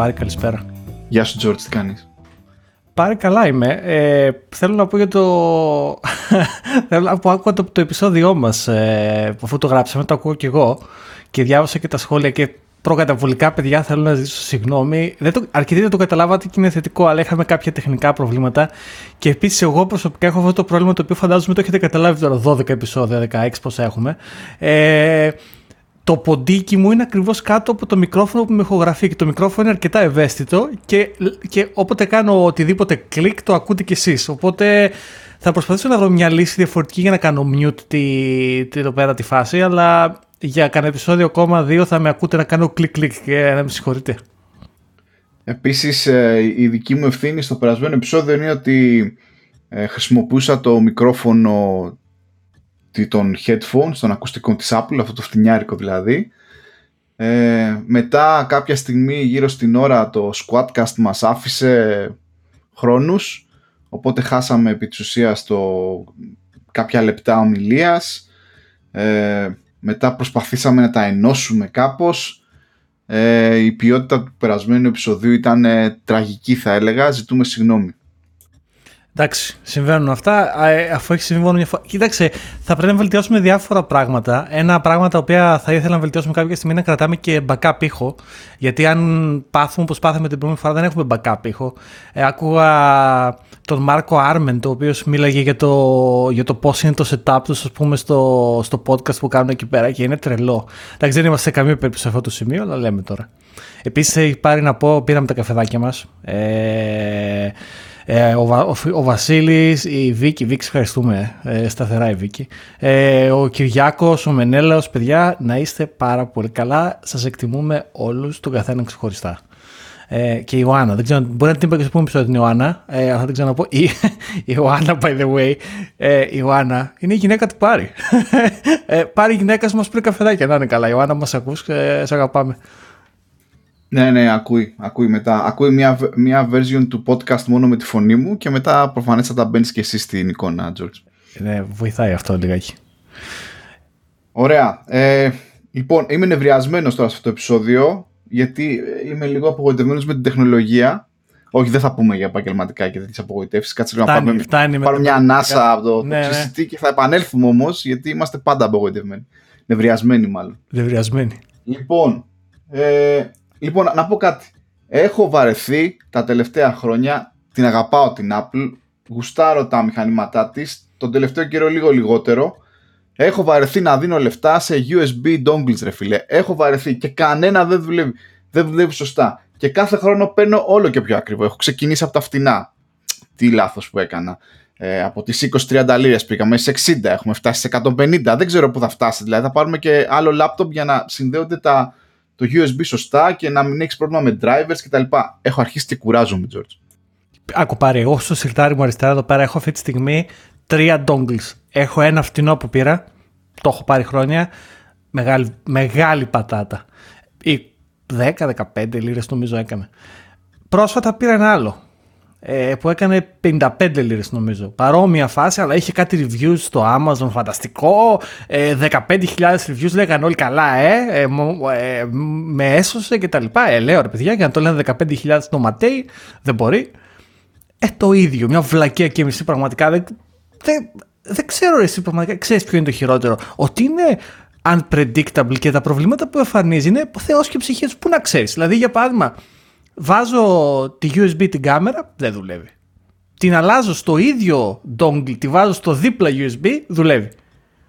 Πάρη, καλησπέρα. Γεια σου, Τζόρτ, τι κάνεις; Πάρη, καλά είμαι. Ε, θέλω να πω για το. θέλω να πω, άκουγα το, το επεισόδιό μας ε, που αφού το γράψαμε, το ακούω κι εγώ και διάβασα και τα σχόλια και προκαταβολικά, παιδιά, θέλω να ζητήσω συγγνώμη. Δεν το, αρκετοί δεν το καταλάβατε και είναι θετικό, αλλά είχαμε κάποια τεχνικά προβλήματα. Και επίσης, εγώ προσωπικά έχω αυτό το πρόβλημα το οποίο φαντάζομαι το έχετε καταλάβει τώρα 12 επεισόδια, 16 πόσα έχουμε. Ε, το ποντίκι μου είναι ακριβώς κάτω από το μικρόφωνο που με ηχογραφεί και το μικρόφωνο είναι αρκετά ευαίσθητο και, και όποτε κάνω οτιδήποτε κλικ το ακούτε κι εσείς. Οπότε θα προσπαθήσω να βρω μια λύση διαφορετική για να κάνω mute τη, τη, εδώ πέρα τη φάση, αλλά για κανένα επεισόδιο ακόμα δύο θα με ακούτε να κάνω κλικ κλικ και να με συγχωρείτε. Επίσης ε, η δική μου ευθύνη στο περασμένο επεισόδιο είναι ότι ε, χρησιμοποιούσα το μικρόφωνο των headphones, των ακουστικών της Apple, αυτό το φτηνιάρικο δηλαδή. Ε, μετά κάποια στιγμή γύρω στην ώρα το Squadcast μας άφησε χρόνους, οπότε χάσαμε επί της ουσίας το κάποια λεπτά ομιλίας. Ε, μετά προσπαθήσαμε να τα ενώσουμε κάπως. Ε, η ποιότητα του περασμένου επεισοδίου ήταν τραγική θα έλεγα, ζητούμε συγγνώμη. Εντάξει, συμβαίνουν αυτά. Ε, αφού έχει συμβεί μόνο μια φορά. Κοίταξε, θα πρέπει να βελτιώσουμε διάφορα πράγματα. Ένα πράγμα τα οποία θα ήθελα να βελτιώσουμε κάποια στιγμή είναι να κρατάμε και backup ήχο. Γιατί αν πάθουμε όπως πάθαμε την προηγούμενη φορά, δεν έχουμε backup ήχο. Ε, άκουγα τον Μάρκο Άρμεν, το οποίος μίλαγε για το, για το πώς είναι το setup τους, ας πούμε, στο, στο podcast που κάνουν εκεί πέρα και είναι τρελό. Εντάξει, δεν είμαστε σε καμία περίπτωση σε αυτό το σημείο, αλλά λέμε τώρα. Επίσης, έχει πάρει να πω, πήραμε τα καφεδάκια μας. Ε, ε, ο, ο, ο Βασίλης, η Βίκη, Βίκη ευχαριστούμε, ε, σταθερά η Βίκη. Ε, ο Κυριάκος, ο Μενέλαος, παιδιά, να είστε πάρα πολύ καλά. Σας εκτιμούμε όλους, τον καθένα ξεχωριστά. Ε, και η Ιωάννα, δεν ξέρω, μπορεί να την είπα και στο επόμενο επεισόδιο την Ιωάννα, ε, θα την ξαναπώ. Η, η Ιωάννα, by the way, ε, η Ιωάννα είναι η γυναίκα του Πάρη. ε, πάρει η γυναίκα μας πριν καφεδάκια, να είναι καλά. Η Ιωάννα μας ακούς, ε, σε αγαπάμε. Ναι, ναι, ακούει, ακούει μετά. Ακούει μια, μια version του podcast μόνο με τη φωνή μου και μετά προφανέστατα μπαίνεις και εσύ στην εικόνα, George. Ναι, βοηθάει αυτό λιγάκι. Ωραία. Ε, λοιπόν, είμαι νευριασμένος τώρα σε αυτό το επεισόδιο γιατί είμαι λίγο απογοητευμένος με την τεχνολογία. Όχι, δεν θα πούμε για επαγγελματικά και τέτοιες απογοητεύσεις. Κάτσε λίγο να πάμε. Πάρω μια ανάσα από το, ναι, ναι. και θα επανέλθουμε όμως γιατί είμαστε πάντα απογοητευμένοι. Νευριασμένοι, μάλλον. Νευριασμένοι. Λοιπόν, ε, Λοιπόν, να πω κάτι. Έχω βαρεθεί τα τελευταία χρόνια, την αγαπάω την Apple, γουστάρω τα μηχανήματά της, τον τελευταίο καιρό λίγο λιγότερο. Έχω βαρεθεί να δίνω λεφτά σε USB dongles ρε φίλε. Έχω βαρεθεί και κανένα δεν δουλεύει, δεν δουλεύει σωστά. Και κάθε χρόνο παίρνω όλο και πιο ακριβό. Έχω ξεκινήσει από τα φτηνά. Τι λάθος που έκανα. Ε, από τις 20-30 λίρες πήγαμε σε 60, έχουμε φτάσει σε 150. Δεν ξέρω πού θα φτάσει. Δηλαδή θα πάρουμε και άλλο λάπτοπ για να συνδέονται τα, το USB σωστά και να μην έχεις πρόβλημα με drivers κτλ. Έχω αρχίσει και κουράζομαι, George. Άκου πάρει, εγώ στο σιρτάρι μου αριστερά εδώ πέρα έχω αυτή τη στιγμή τρία dongles. Έχω ένα φτηνό που πήρα, το έχω πάρει χρόνια, μεγάλη, μεγάλη πατάτα. Ή 10-15 λίρες νομίζω έκανε. Πρόσφατα πήρα ένα άλλο ε, που έκανε 55 λίρες νομίζω. Παρόμοια φάση, αλλά είχε κάτι reviews στο Amazon φανταστικό. Ε, 15.000 reviews λέγανε όλοι καλά, ε, ε, ε με έσωσε και τα λοιπά. Ε, λέω ρε παιδιά, για να το λένε 15.000 νοματέοι, δεν μπορεί. Ε, το ίδιο, μια βλακία και μισή πραγματικά. Δεν, δεν, δεν ξέρω εσύ πραγματικά, ξέρεις ποιο είναι το χειρότερο. Ότι είναι unpredictable και τα προβλήματα που εμφανίζει είναι θεός και ψυχές που να ξέρεις. Δηλαδή για παράδειγμα, βάζω τη USB την κάμερα, δεν δουλεύει. Την αλλάζω στο ίδιο dongle, τη βάζω στο δίπλα USB, δουλεύει.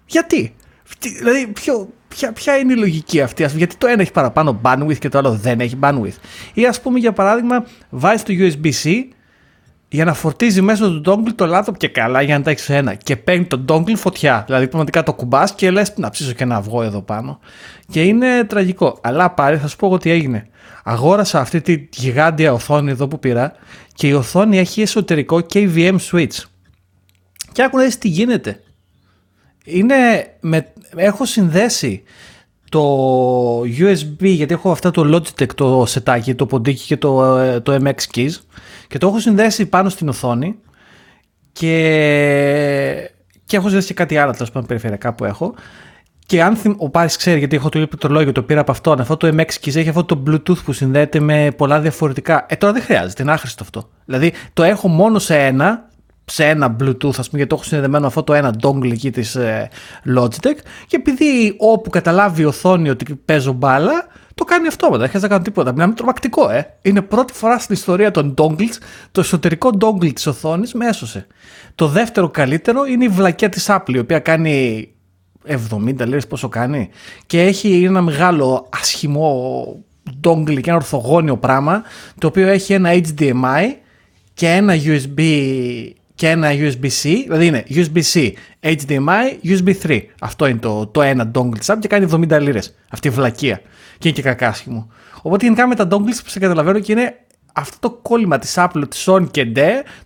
Γιατί; Δηλαδή, ποιο, ποια, ποια είναι η λογική αυτή, γιατί το ένα έχει παραπάνω bandwidth και το άλλο δεν έχει bandwidth. Ή ας πούμε για παράδειγμα, βάζεις το USB-C για να φορτίζει μέσω του dongle το laptop και καλά για να τα έχεις ένα. Και παίρνει το dongle φωτιά. Δηλαδή, πραγματικά το κουμπάς και λες να ψήσω και ένα αυγό εδώ πάνω. Και είναι τραγικό. Αλλά πάλι θα σου πω τι έγινε αγόρασα αυτή τη γιγάντια οθόνη εδώ που πήρα και η οθόνη έχει εσωτερικό KVM switch. Και άκου να δεις τι γίνεται. Είναι με, έχω συνδέσει το USB γιατί έχω αυτά το Logitech το σετάκι, το ποντίκι και το, ε, το MX Keys και το έχω συνδέσει πάνω στην οθόνη και, και έχω συνδέσει και κάτι άλλο τέλος πάντων περιφερειακά που έχω Και αν θυμ... ο Πάρης ξέρει, γιατί έχω το ίδιο πληκτρολόγιο, το πήρα από αυτόν. Αυτό το MX Keys έχει αυτό το Bluetooth που συνδέεται με πολλά διαφορετικά. Ε, τώρα δεν χρειάζεται, είναι άχρηστο αυτό. Δηλαδή το έχω μόνο σε ένα, σε ένα Bluetooth, ας πούμε, γιατί το έχω συνδεδεμένο αυτό το ένα dongle εκεί της ε, Logitech. Και επειδή όπου καταλάβει η οθόνη ότι παίζω μπάλα, το κάνει αυτόματα. Δεν χρειάζεται να κάνω τίποτα. Μιλάμε τρομακτικό, ε. Είναι πρώτη φορά στην ιστορία των dongles, το εσωτερικό dongle της οθόνης με έσωσε. Το δεύτερο καλύτερο είναι η βλακιά της Apple, η οποία κάνει 70 λίρες πόσο κάνει και έχει ένα μεγάλο ασχημό dongle και ένα ορθογώνιο πράγμα το οποίο έχει ένα HDMI και ένα USB και ένα USB-C, δηλαδή είναι USB-C, HDMI, USB 3. Αυτό είναι το, το ένα dongle της και κάνει 70 λίρες. Αυτή η βλακεία. Και είναι και κακάσχημο. Οπότε γενικά με τα dongles που σε καταλαβαίνω και είναι αυτό το κόλλημα της Apple, της Sony και D,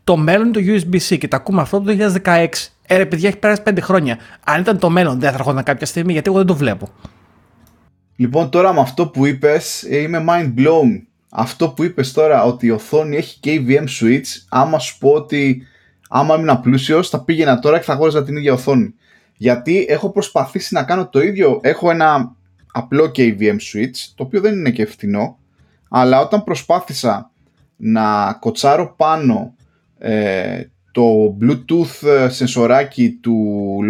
το μέλλον είναι το USB-C και τα ακούμε αυτό το 2016. Ε, ρε παιδιά, έχει περάσει 5 χρόνια. Αν ήταν το μέλλον, δεν θα έρχονταν κάποια στιγμή, γιατί εγώ δεν το βλέπω. Λοιπόν, τώρα με αυτό που είπες, ε, είμαι mind blown. Αυτό που είπες τώρα, ότι η οθόνη έχει KVM switch, άμα σου πω ότι άμα ήμουν πλούσιος, θα πήγαινα τώρα και θα αγόριζα την ίδια οθόνη. Γιατί έχω προσπαθήσει να κάνω το ίδιο. Έχω ένα απλό KVM switch, το οποίο δεν είναι και φθηνό, αλλά όταν προσπάθησα να κοτσάρω πάνω ε, το Bluetooth ε, σενσοράκι του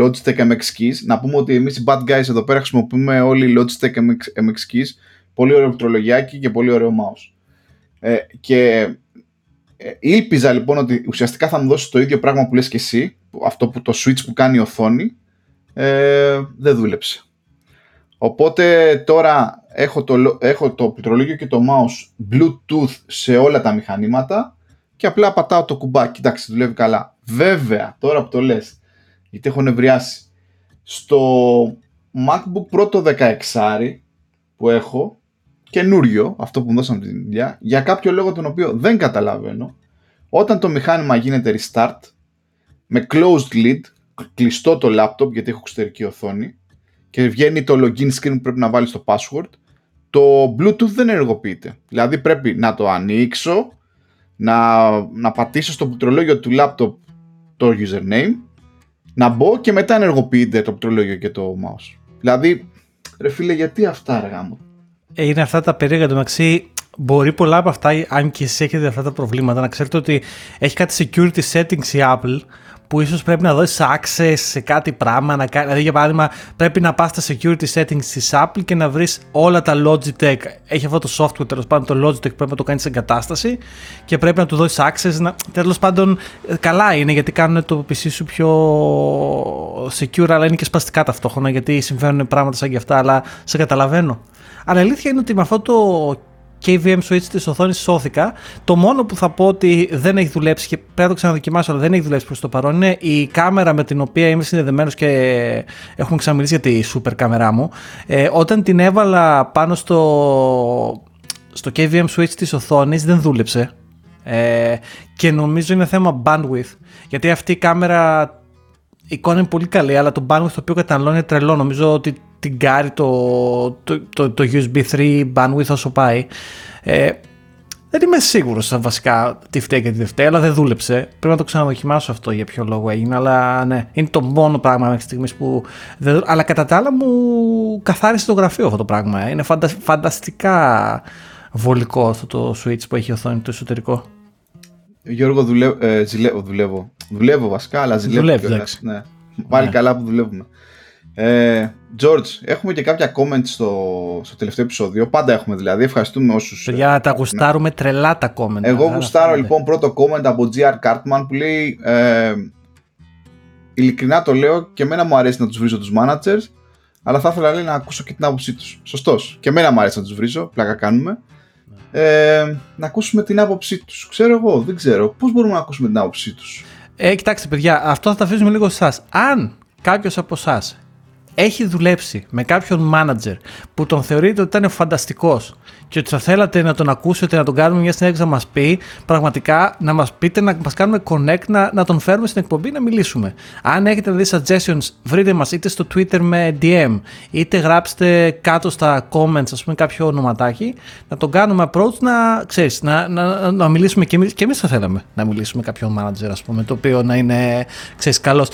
Logitech MX Keys. Να πούμε ότι εμείς οι bad guys εδώ πέρα χρησιμοποιούμε όλοι Logitech MX, MX Keys. Πολύ ωραίο πληκτρολογιάκι και πολύ ωραίο mouse. Ε, και ε, ήλπιζα λοιπόν ότι ουσιαστικά θα μου δώσεις το ίδιο πράγμα που λες και εσύ, αυτό που το switch που κάνει η οθόνη, ε, δεν δούλεψε. Οπότε τώρα έχω το, έχω το πληκτρολόγιο και το mouse Bluetooth σε όλα τα μηχανήματα και απλά πατάω το κουμπάκι. Κοιτάξτε, δουλεύει καλά. Βέβαια, τώρα που το λες, γιατί έχω νευριάσει, στο MacBook πρώτο 16 που έχω, καινούριο, αυτό που μου δώσαμε την δουλειά, για κάποιο λόγο τον οποίο δεν καταλαβαίνω, όταν το μηχάνημα γίνεται restart, με closed lid, κλειστό το laptop γιατί έχω εξωτερική οθόνη και βγαίνει το login screen που πρέπει να βάλεις το password, το Bluetooth δεν ενεργοποιείται. Δηλαδή πρέπει να το ανοίξω, να, να πατήσω στο πληκτρολόγιο του laptop το username, να μπω και μετά ενεργοποιείται το πληκτρολόγιο και το mouse. Δηλαδή, ρε φίλε, γιατί αυτά αργά μου. Ε, είναι αυτά τα περίεργα. μεταξύ, μπορεί πολλά από αυτά, αν και εσείς έχετε αυτά τα προβλήματα, να ξέρετε ότι έχει κάτι security settings η Apple που ίσως πρέπει να δώσεις access σε κάτι πράγμα, να, δηλαδή για παράδειγμα πρέπει να πας στα security settings της Apple και να βρεις όλα τα Logitech, έχει αυτό το software τέλος πάντων το Logitech πρέπει να το κάνεις εγκατάσταση και πρέπει να του δώσεις access, να, τέλος πάντων καλά είναι γιατί κάνουν το PC σου πιο secure αλλά είναι και σπαστικά ταυτόχρονα γιατί συμβαίνουν πράγματα σαν και αυτά αλλά σε καταλαβαίνω. Αλλά η αλήθεια είναι ότι με αυτό το KVM switch της οθόνης σώθηκα. Το μόνο που θα πω ότι δεν έχει δουλέψει και πρέπει να το ξαναδοκιμάσω, αλλά δεν έχει δουλέψει προς το παρόν είναι η κάμερα με την οποία είμαι συνδεδεμένος και έχουμε ξαναμιλήσει για τη super κάμερά μου. Ε, όταν την έβαλα πάνω στο, στο KVM switch της οθόνης δεν δούλεψε. Ε, και νομίζω είναι θέμα bandwidth. Γιατί αυτή η κάμερα η εικόνα είναι πολύ καλή, αλλά το bandwidth το οποίο καταναλώνει είναι τρελό. Νομίζω ότι την κάρει το, το, το, το USB 3 bandwidth όσο πάει. Ε, δεν είμαι σίγουρος βασικά τι φταίει και τι δεν φταίει, αλλά δεν δούλεψε. Πρέπει να το ξαναδοκιμάσω αυτό για ποιο λόγο έγινε. Αλλά ναι, είναι το μόνο πράγμα μέχρι στιγμής που. Δεν... Αλλά κατά τα άλλα μου καθάρισε το γραφείο αυτό το πράγμα. Είναι φαντα... φανταστικά βολικό αυτό το switch που έχει η οθόνη το εσωτερικό. Γιώργο, δουλεύω, ε, δουλεύω. Δουλεύω βασικά, αλλά ζηλεύω. Δουλεύεις, εντάξει. Ναι. Πάλι ναι. καλά που δουλεύουμε. Ε, George, έχουμε και κάποια comments στο, στο τελευταίο επεισόδιο. Πάντα έχουμε δηλαδή. Ευχαριστούμε όσους. Για να τα γουστάρουμε τρελά τα comment. Εγώ γουστάρω λοιπόν πρώτο comment από GR Cartman που λέει. Ε, ειλικρινά το λέω και εμένα μου αρέσει να τους βρίζω τους managers. Αλλά θα ήθελα λέει, να ακούσω και την άποψή τους. Σωστός. Και εμένα μου αρέσει να τους βρίζω. Πλάκα κάνουμε. Ε, να ακούσουμε την άποψή τους. Ξέρω εγώ, δεν ξέρω. Πώς μπορούμε να ακούσουμε την άποψή τους; Ε, κοιτάξτε, παιδιά, αυτό θα τα αφήσουμε λίγο σε εσάς. Αν κάποιος από εσάς έχει δουλέψει με κάποιον manager που τον θεωρείτε ότι ήταν φανταστικός και ότι θα θέλατε να τον ακούσετε, να τον κάνουμε μια συνέντευξη να μας πει, πραγματικά να μας πείτε, να μας κάνουμε connect, να, να τον φέρουμε στην εκπομπή να μιλήσουμε. Αν έχετε δει suggestions, βρείτε μας είτε στο Twitter με DM, είτε γράψτε κάτω στα comments, ας πούμε, κάποιο ονοματάκι, να τον κάνουμε approach να, ξέρεις, να, να, να μιλήσουμε και εμείς. Και εμείς θα θέλαμε να μιλήσουμε με κάποιον manager, ας πούμε, το οποίο να είναι, ξέρεις, καλός.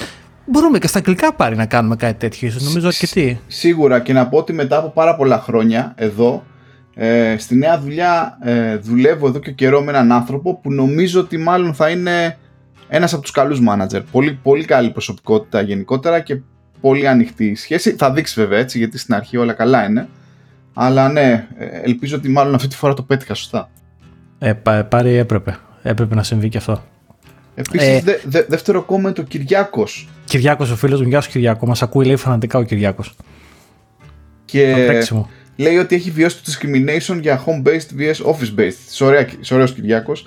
Μπορούμε και στα αγγλικά πάρει να κάνουμε κάτι τέτοιο, ίσως νομίζω αρκετή. Σίγουρα και να πω ότι μετά από πάρα πολλά χρόνια εδώ, ε, στη νέα δουλειά ε, δουλεύω εδώ και καιρό με έναν άνθρωπο που νομίζω ότι μάλλον θα είναι ένας από τους καλούς μάνατζερ. Πολύ, πολύ καλή προσωπικότητα γενικότερα και πολύ ανοιχτή σχέση. Θα δείξει βέβαια έτσι, γιατί στην αρχή όλα καλά είναι. Αλλά ναι, ε, ελπίζω ότι μάλλον αυτή τη φορά το πέτυχα σωστά. Ε, πάρει έπρεπε. Έπρεπε να συμβεί και αυτό. Επίσης, ε, δε, δε, δεύτερο κόμμα ο Κυριάκος. Κυριάκος, ο φίλος μου, γεια σου Κυριάκο. Μας ακούει, λέει φανατικά ο Κυριάκος. Και λέει ότι έχει βιώσει το discrimination για home-based vs office-based. Ωραίο Κυριάκος.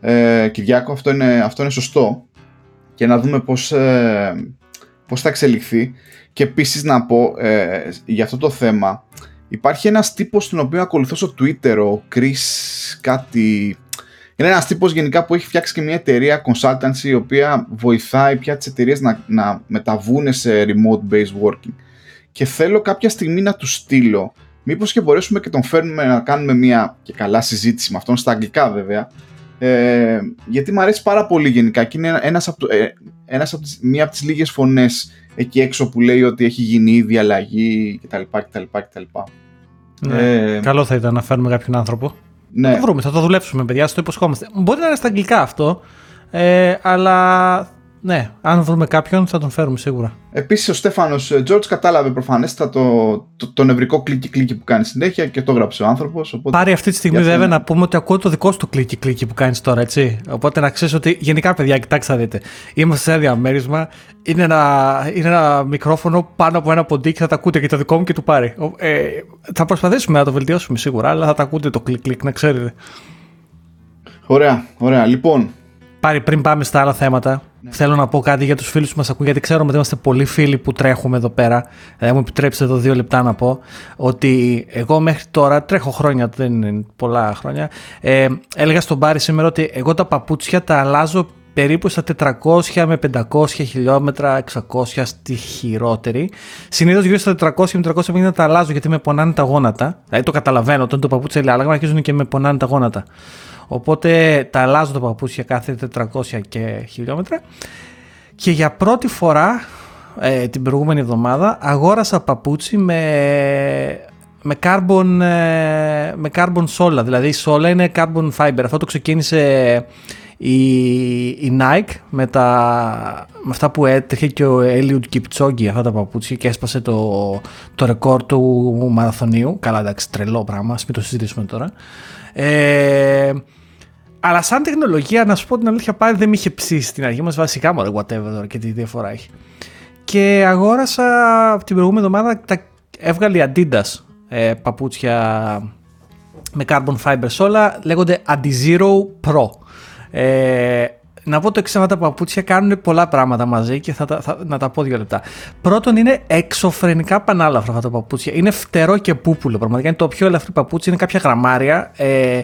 Ε, Κυριάκο, αυτό είναι, αυτό είναι σωστό. Και να δούμε πώς, ε, πώς θα εξελιχθεί. Και επίσης να πω ε, για αυτό το θέμα, υπάρχει ένας τύπος τον οποίο ακολουθώ στο Twitter, ο Chris κάτι... Είναι ένας τύπος γενικά που έχει φτιάξει και μια εταιρεία consultancy η οποία βοηθάει πια τις εταιρείες να, να μεταβούν σε remote based working. Και θέλω κάποια στιγμή να του στείλω, μήπως και μπορέσουμε και τον φέρνουμε να κάνουμε μια και καλά συζήτηση με αυτόν στα αγγλικά βέβαια, ε, γιατί μου αρέσει πάρα πολύ γενικά και είναι ένας από, ε, ένας από τις, μία από τις λίγες φωνές εκεί έξω που λέει ότι έχει γίνει ήδη αλλαγή κτλ. κτλ, κτλ. Ναι. Ε, Καλό θα ήταν να φέρνουμε κάποιον άνθρωπο. Ναι. Θα το βρούμε, θα το δουλέψουμε, παιδιά, στο υποσχόμαστε. Μπορεί να είναι στα αγγλικά αυτό, ε, αλλά ναι, αν βρούμε κάποιον θα τον φέρουμε σίγουρα. Επίσης ο Στέφανος Τζόρτζ κατάλαβε προφανέστατα το, το, το νευρικό κλικι κλικι που κάνει συνέχεια και το έγραψε ο άνθρωπος. Πάρει αυτή τη στιγμή βέβαια να πούμε ότι ακούω το δικό σου το κλικι κλικι που κάνεις τώρα, έτσι. Οπότε να ξέρεις ότι γενικά, παιδιά, κοιτάξτε να δείτε. Είμαστε σε ένα διαμέρισμα. Είναι ένα, είναι ένα μικρόφωνο πάνω από ένα ποντίκι, θα τα ακούτε και το δικό μου και του πάρει. Ε, θα προσπαθήσουμε να το βελτιώσουμε σίγουρα, αλλά θα τα ακούτε το κλικ κλικ, να ξέρετε. Ωραία, ωραία. Λοιπόν. Πάρει πριν πάμε στα άλλα θέματα. Ναι. Θέλω να πω κάτι για τους φίλους που μας ακούν, γιατί ξέρουμε ότι είμαστε πολλοί φίλοι που τρέχουμε εδώ πέρα. Θα μου επιτρέψετε εδώ δύο λεπτά να πω ότι εγώ μέχρι τώρα τρέχω χρόνια, δεν είναι πολλά χρόνια. Ε, έλεγα στον Πάρη σήμερα ότι εγώ τα παπούτσια τα αλλάζω περίπου στα 400 με 500 χιλιόμετρα, 600 στη χειρότερη. Συνήθως γύρω στα 400 με 350 τα αλλάζω γιατί με πονάνε τα γόνατα. Δηλαδή το καταλαβαίνω, όταν το παπούτσι λέει άλλαγμα αρχίζουν και με πονάνε τα γόνατα. Οπότε τα αλλάζω τα παπούτσια κάθε 400 και χιλιόμετρα. Και για πρώτη φορά ε, την προηγούμενη εβδομάδα αγόρασα παπούτσι με, με carbon, ε, με carbon sola. Δηλαδή η sola είναι carbon fiber. Αυτό το ξεκίνησε η, η Nike με, τα, με αυτά που έτρεχε και ο Eliud Kipchoge αυτά τα παπούτσια και έσπασε το, το ρεκόρ του μαραθωνίου. Καλά εντάξει τρελό πράγμα, μην το συζητήσουμε τώρα. Ε, αλλά σαν τεχνολογία, να σου πω την αλήθεια, πάλι δεν με είχε ψήσει στην αρχή μας. Βασικά μου whatever και τι διαφορά έχει. Και αγόρασα την προηγούμενη εβδομάδα, τα έβγαλε η Adidas ε, παπούτσια με carbon fiber όλα, λέγονται Adizero Pro. Ε, να πω το εξής, τα παπούτσια κάνουν πολλά πράγματα μαζί και θα, θα, να τα πω δύο λεπτά. Πρώτον, είναι εξωφρενικά πανάλαφρα αυτά τα παπούτσια. Είναι φτερό και πούπουλο. Πραγματικά είναι το πιο ελαφρύ παπούτσι, είναι κάποια γραμμάρια. Ε,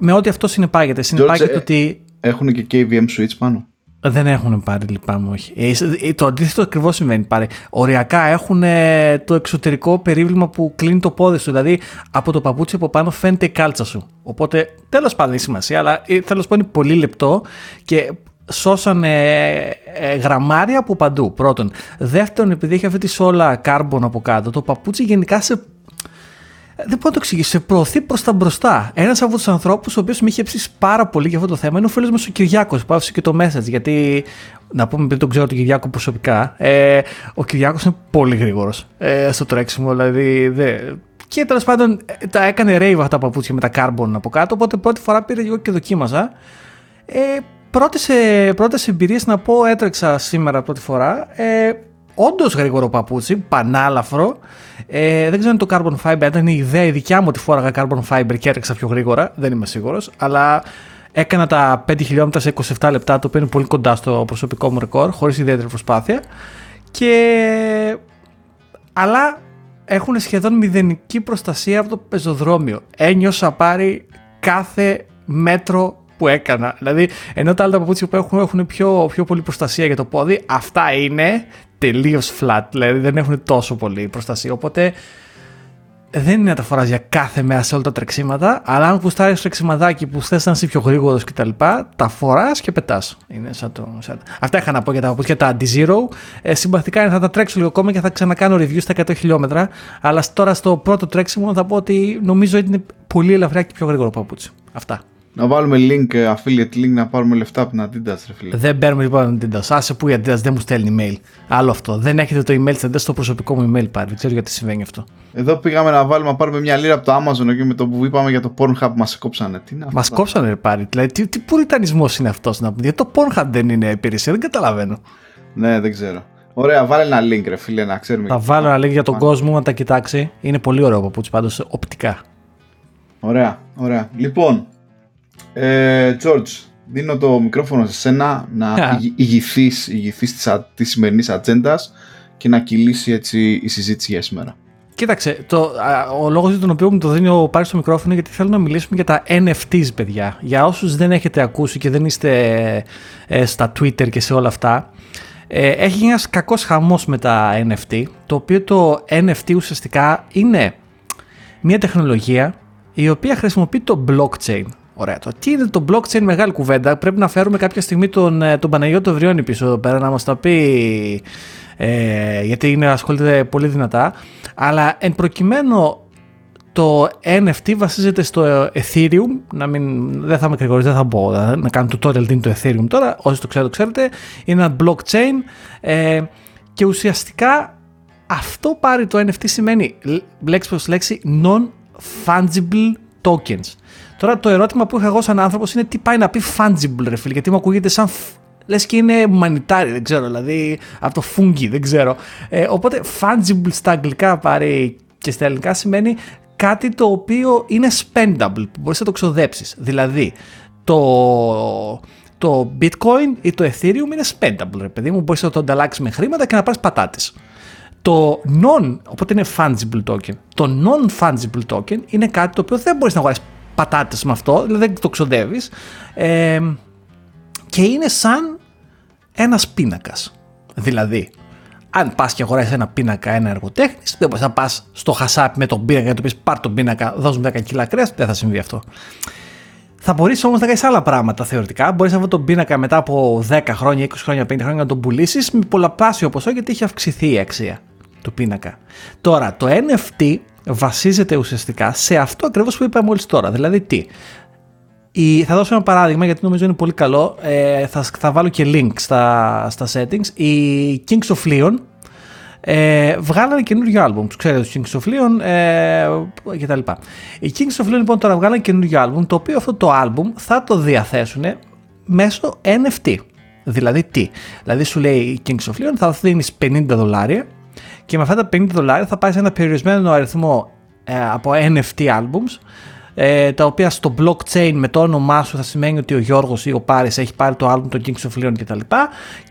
με ό,τι αυτό συνεπάγεται. Συνεπάγεται ε, ότι. Έχουν και KVM switch πάνω; Δεν έχουν πάρει, λυπάμαι, όχι. Ε, το αντίθετο ακριβώς συμβαίνει πάρει. Οριακά έχουν το εξωτερικό περίβλημα που κλείνει το πόδι σου. Δηλαδή από το παπούτσι από πάνω φαίνεται η κάλτσα σου. Οπότε τέλος πάντων έχει σημασία, αλλά θέλω να σου πω είναι πολύ λεπτό και σώσανε ε, γραμμάρια από παντού. Πρώτον. Δεύτερον, επειδή έχει αυτή τη σόλα κάρμπον από κάτω, το παπούτσι γενικά σε δεν μπορώ να το εξηγήσω. Σε προωθεί προς τα μπροστά. Ένας από τους ανθρώπους, ο οποίος με είχε ψήσει πάρα πολύ για αυτό το θέμα, είναι ο φίλος μας ο Κυριάκος, που άφησε και το message. Γιατί, να πούμε, επειδή τον ξέρω τον Κυριάκο προσωπικά, ε, ο Κυριάκος είναι πολύ γρήγορος ε, στο τρέξιμο. Δηλαδή, δε, και τέλος πάντων τα έκανε rave αυτά τα παπούτσια με τα carbon από κάτω. Οπότε πρώτη φορά πήρε εγώ και δοκίμαζα. Ε, πρώτες, πρώτες εμπειρίες να πω έτρεξα σήμερα πρώτη φορά. Ε, όντως γρήγορο παπούτσι, πανάλαφρο. Ε, δεν ξέρω αν το carbon fiber ήταν η ιδέα η δικιά μου ότι φόραγα carbon fiber και έτρεξα πιο γρήγορα. Δεν είμαι σίγουρος. Αλλά έκανα τα 5 χιλιόμετρα σε 27 λεπτά, το οποίο είναι πολύ κοντά στο προσωπικό μου ρεκόρ, χωρίς ιδιαίτερη προσπάθεια. Και... Αλλά έχουν σχεδόν μηδενική προστασία από το πεζοδρόμιο. Ένιωσα πάρει κάθε μέτρο που έκανα. Δηλαδή, ενώ τα άλλα παπούτσια που έχουν, έχουν πιο, πιο πολύ προστασία για το πόδι, αυτά είναι τελείως flat. Δηλαδή, δεν έχουν τόσο πολύ προστασία. Οπότε, δεν είναι να τα φορά για κάθε μέρα σε όλα τα τρεξίματα, αλλά αν κουστάρει το τρεξιματάκι που θες να είσαι πιο γρήγορος κτλ., τα, τα φοράς και πετάς. Σαν το, σαν... Αυτά είχα να πω για τα παπούτσια τα anti-zero. Ε, συμπαθητικά είναι θα τα τρέξω λίγο ακόμα και θα ξανακάνω review στα 100 χιλιόμετρα. Αλλά τώρα στο πρώτο τρέξιμο θα πω ότι νομίζω ότι είναι πολύ ελαφριά και πιο γρήγορο παπούτσι. Αυτά. Να βάλουμε link, ε, affiliate link, να πάρουμε λεφτά από την Adidas, ρε φίλε. Δεν παίρνουμε λοιπόν από την Adidas. Άσε που η Adidas δεν μου στέλνει email. Άλλο αυτό. Δεν έχετε το email της Adidas στο προσωπικό μου email πάρει. Δεν ξέρω γιατί συμβαίνει αυτό. Εδώ πήγαμε να βάλουμε να πάρουμε μια λίρα από το Amazon και με το που είπαμε για το Pornhub που μας κόψανε. Τι είναι αυτό. Μας κόψανε πάρει. Δηλαδή, τι, τι πουριτανισμός είναι αυτός να πούμε. Γιατί το Pornhub δεν είναι υπηρεσία, δεν καταλαβαίνω. Ναι, δεν ξέρω. Ωραία, βάλε ένα link, ρε φίλε, να ξέρουμε. Θα βάλω ένα link για τον κόσμο να τα κοιτάξει. Είναι πολύ ωραίο παπούτσι πάντως οπτικά. Ωραία, ωραία. Λοιπόν, ε, George, δίνω το μικρόφωνο σε σένα να yeah. ηγηθείς, ηγηθείς της, της σημερινής ατζέντας και να κυλήσει έτσι η συζήτηση για σήμερα. Κοίταξε, το, ο λόγος για τον οποίο μου το δίνει ο Πάρης στο μικρόφωνο είναι γιατί θέλω να μιλήσουμε για τα NFTs, παιδιά. Για όσους δεν έχετε ακούσει και δεν είστε ε, στα Twitter και σε όλα αυτά, ε, έχει ένας κακός χαμός με τα NFT, το οποίο το NFT ουσιαστικά είναι μια τεχνολογία η οποία χρησιμοποιεί το blockchain. Ωραία. Το τι είναι το blockchain, μεγάλη κουβέντα. Πρέπει να φέρουμε κάποια στιγμή τον, ε, τον Παναγιώτο Βριώνη πίσω εδώ πέρα να μας τα πει. Ε, γιατί είναι, ασχολείται πολύ δυνατά. Αλλά εν προκειμένου το NFT βασίζεται στο Ethereum. Να μην, δεν θα με κρυγορεί, δεν θα πω να κάνω tutorial τι είναι το Ethereum τώρα. Όσοι το ξέρετε, το ξέρετε. Είναι ένα blockchain ε, και ουσιαστικά αυτό πάρει το NFT σημαίνει λέξη προς λέξη non-fungible tokens. Τώρα το ερώτημα που είχα εγώ σαν άνθρωπος είναι τι πάει να πει fungible, ρε φίλε, γιατί μου ακούγεται σαν. Λες και είναι μανιτάρι, δεν ξέρω, δηλαδή από το fungi, δεν ξέρω. Ε, οπότε fungible στα αγγλικά πάρει και στα ελληνικά σημαίνει κάτι το οποίο είναι spendable, που μπορείς να το ξοδέψεις. Δηλαδή, το, το bitcoin ή το ethereum είναι spendable, ρε παιδί μου, μπορείς να το ανταλλάξεις με χρήματα και να πάρεις πατάτες. Το non, οπότε είναι fungible token. Το non-fungible token είναι κάτι το οποίο δεν μπορείς να αγοράσεις πατάτες με αυτό, δηλαδή δεν το ξοδεύεις ε, και είναι σαν ένας πίνακας. Δηλαδή, αν πας και αγοράσεις ένα πίνακα, ένα εργοτέχνης, δεν μπορείς να πας στο χασάπι με τον πίνακα και να του πεις πάρ τον πίνακα, δώσουμε 10 κιλά κρέας, δεν θα συμβεί αυτό. Θα μπορείς όμως να κάνεις άλλα πράγματα θεωρητικά. Μπορείς αυτό τον πίνακα μετά από 10 χρόνια, 20 χρόνια, 50 χρόνια να τον πουλήσεις με πολλαπλάσιο ποσό γιατί έχει αυξηθεί η αξία του πίνακα. Τώρα, το NFT βασίζεται ουσιαστικά σε αυτό ακριβώς που είπα μόλις τώρα. Δηλαδή τι; Η, θα δώσω ένα παράδειγμα γιατί νομίζω είναι πολύ καλό. Ε, θα, θα βάλω και link στα, στα settings. Οι Kings of Leon ε, βγάλανε καινούριο άλμπουμ. Τους ξέρετε τους Kings of Leon ε, κτλ. Οι Kings of Leon λοιπόν τώρα βγάλανε καινούριο άλμπουμ το οποίο αυτό το άλμπουμ θα το διαθέσουν μέσω NFT. Δηλαδή τι; Δηλαδή σου λέει η Kings of Leon θα δίνεις 50 δολάρια και με αυτά τα 50 δολάρια θα πάει σε ένα περιορισμένο αριθμό ε, από NFT albums ε, τα οποία στο blockchain με το όνομά σου θα σημαίνει ότι ο Γιώργος ή ο Πάρης έχει πάρει το album των Kings of Leon κτλ.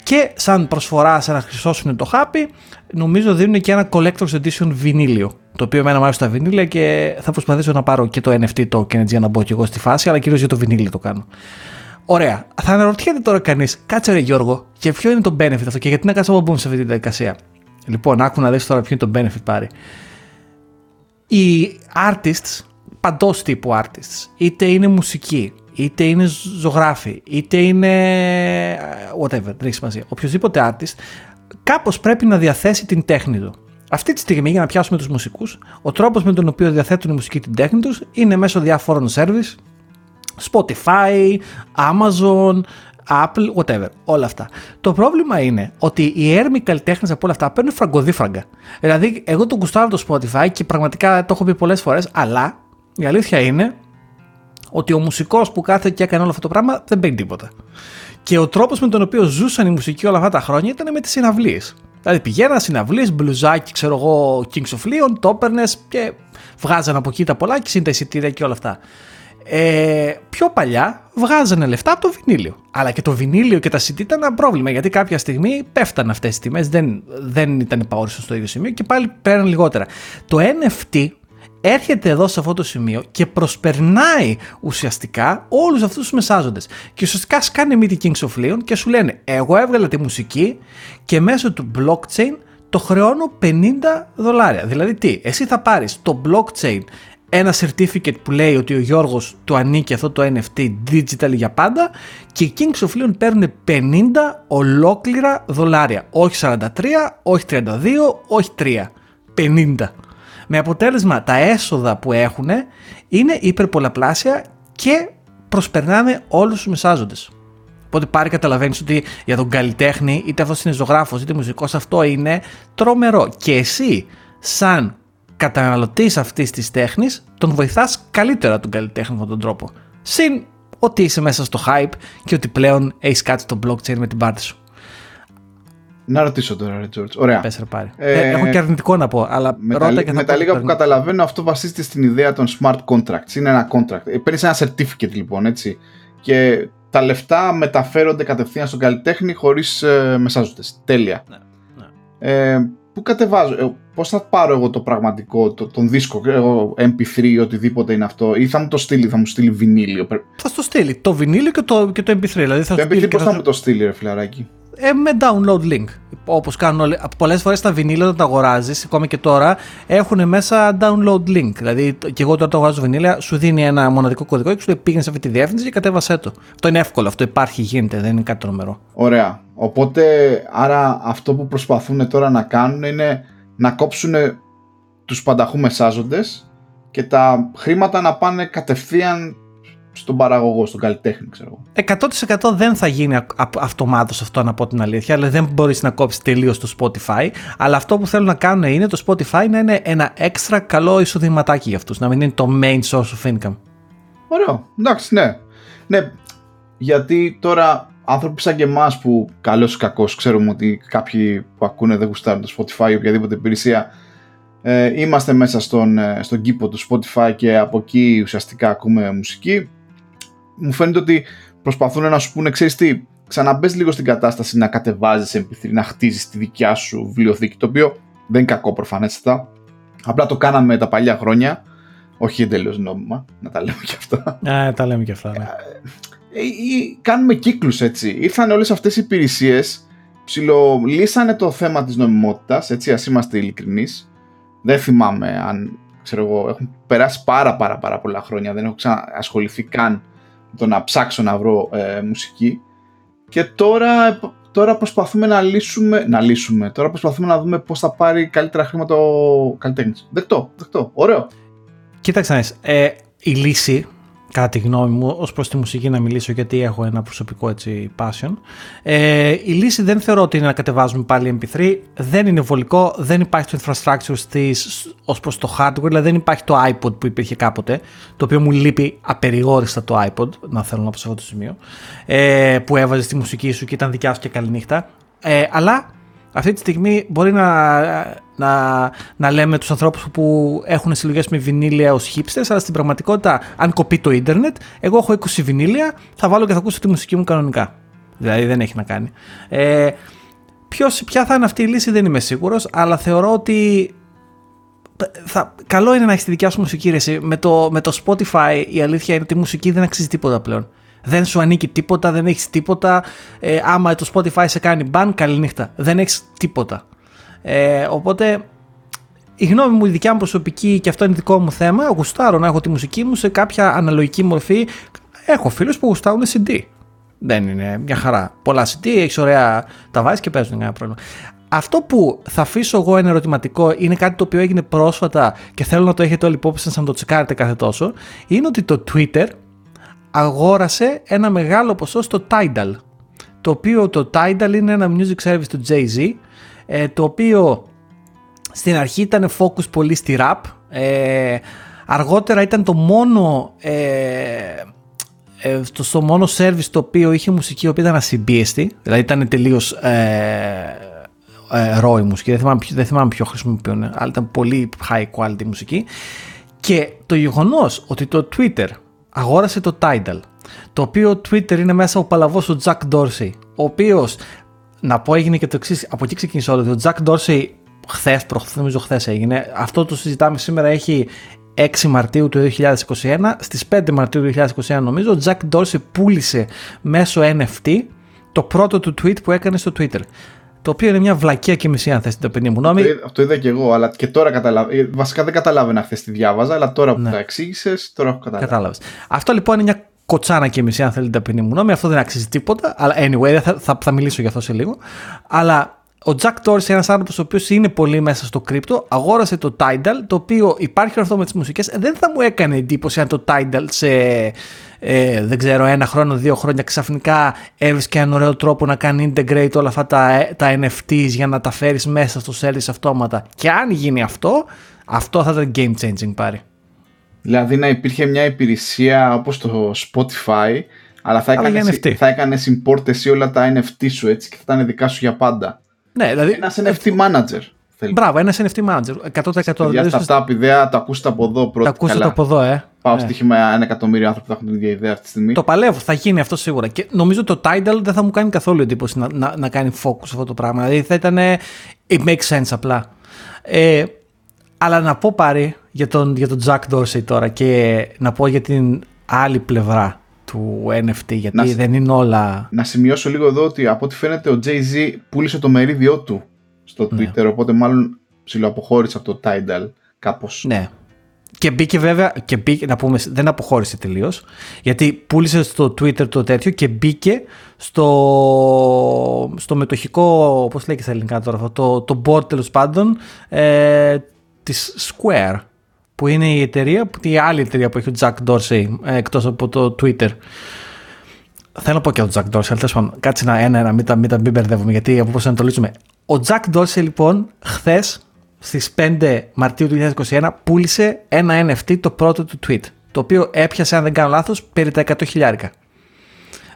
Και σαν προσφορά σε να χρυσώσουν το χάπι, νομίζω δίνουν και ένα Collector's Edition βινίλιο. Το οποίο εμένα μου άρεσε τα βινίλια και θα προσπαθήσω να πάρω και το NFT token για να μπω και εγώ στη φάση, αλλά κυρίως για το βινίλιο το κάνω. Ωραία. Θα αναρωτιέται τώρα κανείς, κάτσε ρε Γιώργο, και ποιο είναι το benefit αυτό και γιατί να κάτσω από σε αυτή τη διαδικασία; Λοιπόν, άκου να δεις τώρα ποιο είναι το benefit πάρει. Οι artists, παντός τύπου artists, είτε είναι μουσική, είτε είναι ζωγράφοι, είτε είναι whatever, δεν έχει σημασία. Οποιοδήποτε artist, κάπως πρέπει να διαθέσει την τέχνη του. Αυτή τη στιγμή, για να πιάσουμε τους μουσικούς, ο τρόπος με τον οποίο διαθέτουν οι μουσικοί την τέχνη τους είναι μέσω διάφορων service, Spotify, Amazon, Apple, whatever. Όλα αυτά. Το πρόβλημα είναι ότι οι έρμοι καλλιτέχνες από όλα αυτά παίρνουν φραγκοδίφραγκα. Δηλαδή, εγώ το κουστάρω το Spotify και πραγματικά το έχω πει πολλές φορές, αλλά η αλήθεια είναι ότι ο μουσικός που κάθεται και έκανε όλο αυτό το πράγμα δεν παίρνει τίποτα. Και ο τρόπος με τον οποίο ζούσαν οι μουσικοί όλα αυτά τα χρόνια ήταν με τις συναυλίες. Δηλαδή πηγαίναν συναυλίες, μπλουζάκι, ξέρω εγώ, Kings of Leon, το έπαιρνες και βγάζαν από εκεί τα πολλά και τα εισιτήρια και όλα αυτά ε, πιο παλιά βγάζανε λεφτά από το βινίλιο. Αλλά και το βινίλιο και τα CD ήταν ένα πρόβλημα γιατί κάποια στιγμή πέφτανε αυτές τις τιμές, δεν, δεν ήταν επαόριστο στο ίδιο σημείο και πάλι πέραν λιγότερα. Το NFT έρχεται εδώ σε αυτό το σημείο και προσπερνάει ουσιαστικά όλους αυτούς τους μεσάζοντες. Και ουσιαστικά σκάνε μύτη Kings of Leon και σου λένε: Εγώ έβγαλα τη μουσική και μέσω του blockchain το χρεώνω 50 δολάρια. Δηλαδή τι, εσύ θα πάρεις το blockchain ένα certificate που λέει ότι ο Γιώργος του ανήκει αυτό το NFT digital για πάντα και οι Kings of Leon παίρνουν 50 ολόκληρα δολάρια. Όχι 43, όχι 32, όχι 3. 50. Με αποτέλεσμα τα έσοδα που έχουν είναι υπερπολαπλάσια και προσπερνάνε όλους τους μεσάζοντες. Οπότε πάρει καταλαβαίνεις ότι για τον καλλιτέχνη, είτε αυτός είναι ζωγράφος είτε μουσικός, αυτό είναι τρομερό. Και εσύ, σαν καταναλωτής αυτής της τέχνης, τον βοηθάς καλύτερα τον καλλιτέχνη με τον τρόπο. Συν ότι είσαι μέσα στο hype και ότι πλέον έχεις κάτι στο blockchain με την πάρτι σου. Να ρωτήσω τώρα, ρε George. Ωραία. Πες, πάρει. Ε, ε, έχω και αρνητικό να πω, αλλά με ρώτα τα, και Με τα λίγα που καταλαβαίνω, αυτό βασίζεται στην ιδέα των smart contracts. Είναι ένα contract. Ε, Παίρνεις ένα certificate λοιπόν, έτσι. Και τα λεφτά μεταφέρονται κατευθείαν στον καλλιτέχνη χωρίς ε, μεσάζοντες. Τέλεια. Ναι, ναι. Ε, πού κατεβάζω, ε, πώς θα πάρω εγώ το πραγματικό, το, τον δίσκο, εγώ MP3 ή οτιδήποτε είναι αυτό, ή θα μου το στείλει, θα μου στείλει βινίλιο. Θα στο στείλει το βινίλιο και το, και το MP3. Δηλαδή θα το MP3 πώς θα μου το στείλει, ρε φιλαράκι; Ε, με download link. Όπως κάνουν όλοι. Πολλές φορές τα βινίλια όταν τα αγοράζεις, ακόμη και τώρα, έχουν μέσα download link. Δηλαδή, και εγώ τώρα το αγοράζω βινίλια, σου δίνει ένα μοναδικό κωδικό και σου λέει πήγαινε σε αυτή τη διεύθυνση και κατέβασέ το. Αυτό είναι εύκολο, αυτό υπάρχει, γίνεται, δεν είναι κάτι τρομερό. Ωραία. Οπότε, άρα αυτό που προσπαθούν τώρα να κάνουν είναι να κόψουν τους πανταχού μεσάζοντες και τα χρήματα να πάνε κατευθείαν στον παραγωγό, στον καλλιτέχνη, ξέρω εγώ. 100% δεν θα γίνει αυτομάτως αυτό να πω την αλήθεια, αλλά δεν μπορείς να κόψεις τελείως το Spotify. Αλλά αυτό που θέλουν να κάνουν είναι το Spotify να είναι ένα έξτρα καλό εισοδηματάκι για αυτούς, να μην είναι το main source of income. Ωραίο. Εντάξει, ναι. Ναι, γιατί τώρα άνθρωποι σαν και εμάς που καλός ή κακός ξέρουμε ότι κάποιοι που ακούνε δεν γουστάρουν το Spotify ή οποιαδήποτε υπηρεσία. Ε, είμαστε μέσα στον, ε, στον κήπο του Spotify και από εκεί ουσιαστικά ακούμε μουσική μου φαίνεται ότι προσπαθούν να σου πούνε, ξέρεις τι, ξαναμπες λίγο στην κατάσταση να κατεβάζεις MP3, να χτίζεις τη δικιά σου βιβλιοθήκη, το οποίο δεν είναι κακό προφανέστατα. Απλά το κάναμε τα παλιά χρόνια, όχι εντελώ νόμιμα, να τα λέμε και αυτά. Ναι, τα λέμε και αυτά, ναι. Ε, ε, κάνουμε κύκλους έτσι. Ήρθαν όλες αυτές οι υπηρεσίες, ψιλολύσανε το θέμα της νομιμότητας, έτσι, ας είμαστε ειλικρινείς. Δεν θυμάμαι αν, ξέρω εγώ, έχουν περάσει πάρα πάρα πάρα πολλά χρόνια, δεν έχω ξανασχοληθεί καν το να ψάξω να βρω ε, μουσική και τώρα, τώρα προσπαθούμε να λύσουμε, να λύσουμε, τώρα προσπαθούμε να δούμε πώς θα πάρει καλύτερα χρήματα ο καλλιτέχνης. Δεκτό, δεκτό, ωραίο. Κοίταξε, ε, η λύση κατά τη γνώμη μου, ως προς τη μουσική να μιλήσω γιατί έχω ένα προσωπικό έτσι passion. Ε, η λύση δεν θεωρώ ότι είναι να κατεβάζουμε πάλι MP3, δεν είναι βολικό, δεν υπάρχει το infrastructure στις, ως προς το hardware, δηλαδή δεν υπάρχει το iPod που υπήρχε κάποτε, το οποίο μου λείπει απεριγόριστα το iPod, να θέλω να πω σε αυτό το σημείο, ε, που έβαζε τη μουσική σου και ήταν δικιά σου και καληνύχτα. Ε, αλλά αυτή τη στιγμή μπορεί να, να, να λέμε τους ανθρώπους που έχουν συλλογές με βινίλια ως hipsters, αλλά στην πραγματικότητα αν κοπεί το ίντερνετ, εγώ έχω 20 βινίλια, θα βάλω και θα ακούσω τη μουσική μου κανονικά. Δηλαδή δεν έχει να κάνει. Ε, ποιος, ποια θα είναι αυτή η λύση δεν είμαι σίγουρος, αλλά θεωρώ ότι θα, καλό είναι να έχεις τη δικιά σου μουσική ρεση. Με το, με το Spotify η αλήθεια είναι ότι η μουσική δεν αξίζει τίποτα πλέον δεν σου ανήκει τίποτα, δεν έχεις τίποτα. Ε, άμα το Spotify σε κάνει ban, καληνύχτα. Δεν έχεις τίποτα. Ε, οπότε η γνώμη μου, η δικιά μου προσωπική και αυτό είναι δικό μου θέμα. Γουστάρω να έχω τη μουσική μου σε κάποια αναλογική μορφή. Έχω φίλους που γουστάρουν CD. Δεν είναι μια χαρά. Πολλά CD, έχεις ωραία. Τα βάζει και παίζουν ένα πρόβλημα. Αυτό που θα αφήσω εγώ ένα ερωτηματικό είναι κάτι το οποίο έγινε πρόσφατα και θέλω να το έχετε όλοι υπόψη να το τσεκάρετε κάθε τόσο. Είναι ότι το Twitter αγόρασε ένα μεγάλο ποσό στο Tidal. Το οποίο το Tidal είναι ένα music service του Jay-Z, ε, το οποίο στην αρχή ήταν focus πολύ στη rap, ε, αργότερα ήταν το μόνο ε, ε, στο, μόνο service το οποίο είχε μουσική η οποία ήταν ασυμπίεστη, δηλαδή ήταν τελείως ε, ε, μουσική, δεν θυμάμαι, δεν θυμάμαι ποιο χρησιμοποιούν, αλλά ήταν πολύ high quality μουσική και το γεγονός ότι το Twitter αγόρασε το Tidal, το οποίο Twitter είναι μέσα ο παλαβός ο Jack Dorsey, ο οποίος, να πω έγινε και το εξής, από εκεί ξεκίνησε όλο, ο Jack Dorsey χθες, προχθές, νομίζω χθες έγινε, αυτό το συζητάμε σήμερα έχει 6 Μαρτίου του 2021, στις 5 Μαρτίου του 2021 νομίζω, ο Jack Dorsey πούλησε μέσω NFT το πρώτο του tweet που έκανε στο Twitter. Το οποίο είναι μια βλακία και μισή αν θες την ταπεινή μου νόμη. Αυτό, αυτό είδα και εγώ, αλλά και τώρα καταλαβαίνω. Βασικά δεν καταλάβαινα χθες τη διάβαζα, αλλά τώρα που ναι. τα εξήγησες, τώρα έχω καταλάβει. Κατάλαβες. Αυτό λοιπόν είναι μια κοτσάνα και μισή αν θέλετε την ταπεινή μου νόμη. Αυτό δεν αξίζει τίποτα. Αλλά anyway, θα, θα, θα μιλήσω για αυτό σε λίγο. Αλλά ο Jack Dorsey, ένας άνθρωπος ο οποίος είναι πολύ μέσα στο κρύπτο, αγόρασε το Tidal, το οποίο υπάρχει αυτό με τις μουσικές. Δεν θα μου έκανε εντύπωση αν το Tidal σε ε, δεν ξέρω, ένα χρόνο, δύο χρόνια ξαφνικά έβρισκε έναν ωραίο τρόπο να κάνει integrate όλα αυτά τα, τα NFTs για να τα φέρεις μέσα στο service αυτόματα. Και αν γίνει αυτό, αυτό θα ήταν game changing πάρει. Δηλαδή να υπήρχε μια υπηρεσία όπως το Spotify, αλλά θα έκανες, θα έκανες import εσύ όλα τα NFT σου έτσι και θα ήταν δικά σου για πάντα. Ναι, δηλαδή, Ένας NFT manager. Θέλει. Μπράβο, ένας NFT manager. 100%. Για αυτά τα ιδέα τα ακούσετε από εδώ πρώτα. Τα ακούσατε από εδώ, ε. Πάω ναι. στοίχημα ένα εκατομμύριο άνθρωποι που έχουν την ίδια ιδέα αυτή τη στιγμή. Το παλεύω, θα γίνει αυτό σίγουρα. Και νομίζω το Tidal δεν θα μου κάνει καθόλου εντύπωση να, να, να κάνει focus αυτό το πράγμα. Δηλαδή θα ήταν. It makes sense απλά. Ε, αλλά να πω πάρει για τον, για τον Jack Dorsey τώρα και να πω για την άλλη πλευρά του NFT, γιατί να, δεν είναι όλα. Να σημειώσω λίγο εδώ ότι από ό,τι φαίνεται ο Jay-Z πούλησε το μερίδιό του στο ναι. Twitter, οπότε μάλλον ψιλοαποχώρησε από το Tidal κάπως. Ναι. Και μπήκε βέβαια, και μπήκε, να πούμε, δεν αποχώρησε τελείως. Γιατί πούλησε στο Twitter το τέτοιο και μπήκε στο, στο μετοχικό, πώς λέγεται στα ελληνικά τώρα, το, το board τέλος πάντων ε, της Square. Που είναι η εταιρεία, η άλλη εταιρεία που έχει ο Jack Dorsey ε, εκτός από το Twitter. Θέλω να πω και ο Jack Dorsey, αλλά τέλος πάντων, κάτσε ένα, ένα, ένα, μην τα, μην, μην μπερδεύουμε, γιατί από πώ ανατολίζουμε. Ο Jack Dorsey λοιπόν χθες στις 5 Μαρτίου του 2021 πούλησε ένα NFT το πρώτο του tweet το οποίο έπιασε αν δεν κάνω λάθος περί τα 100 χιλιάρικα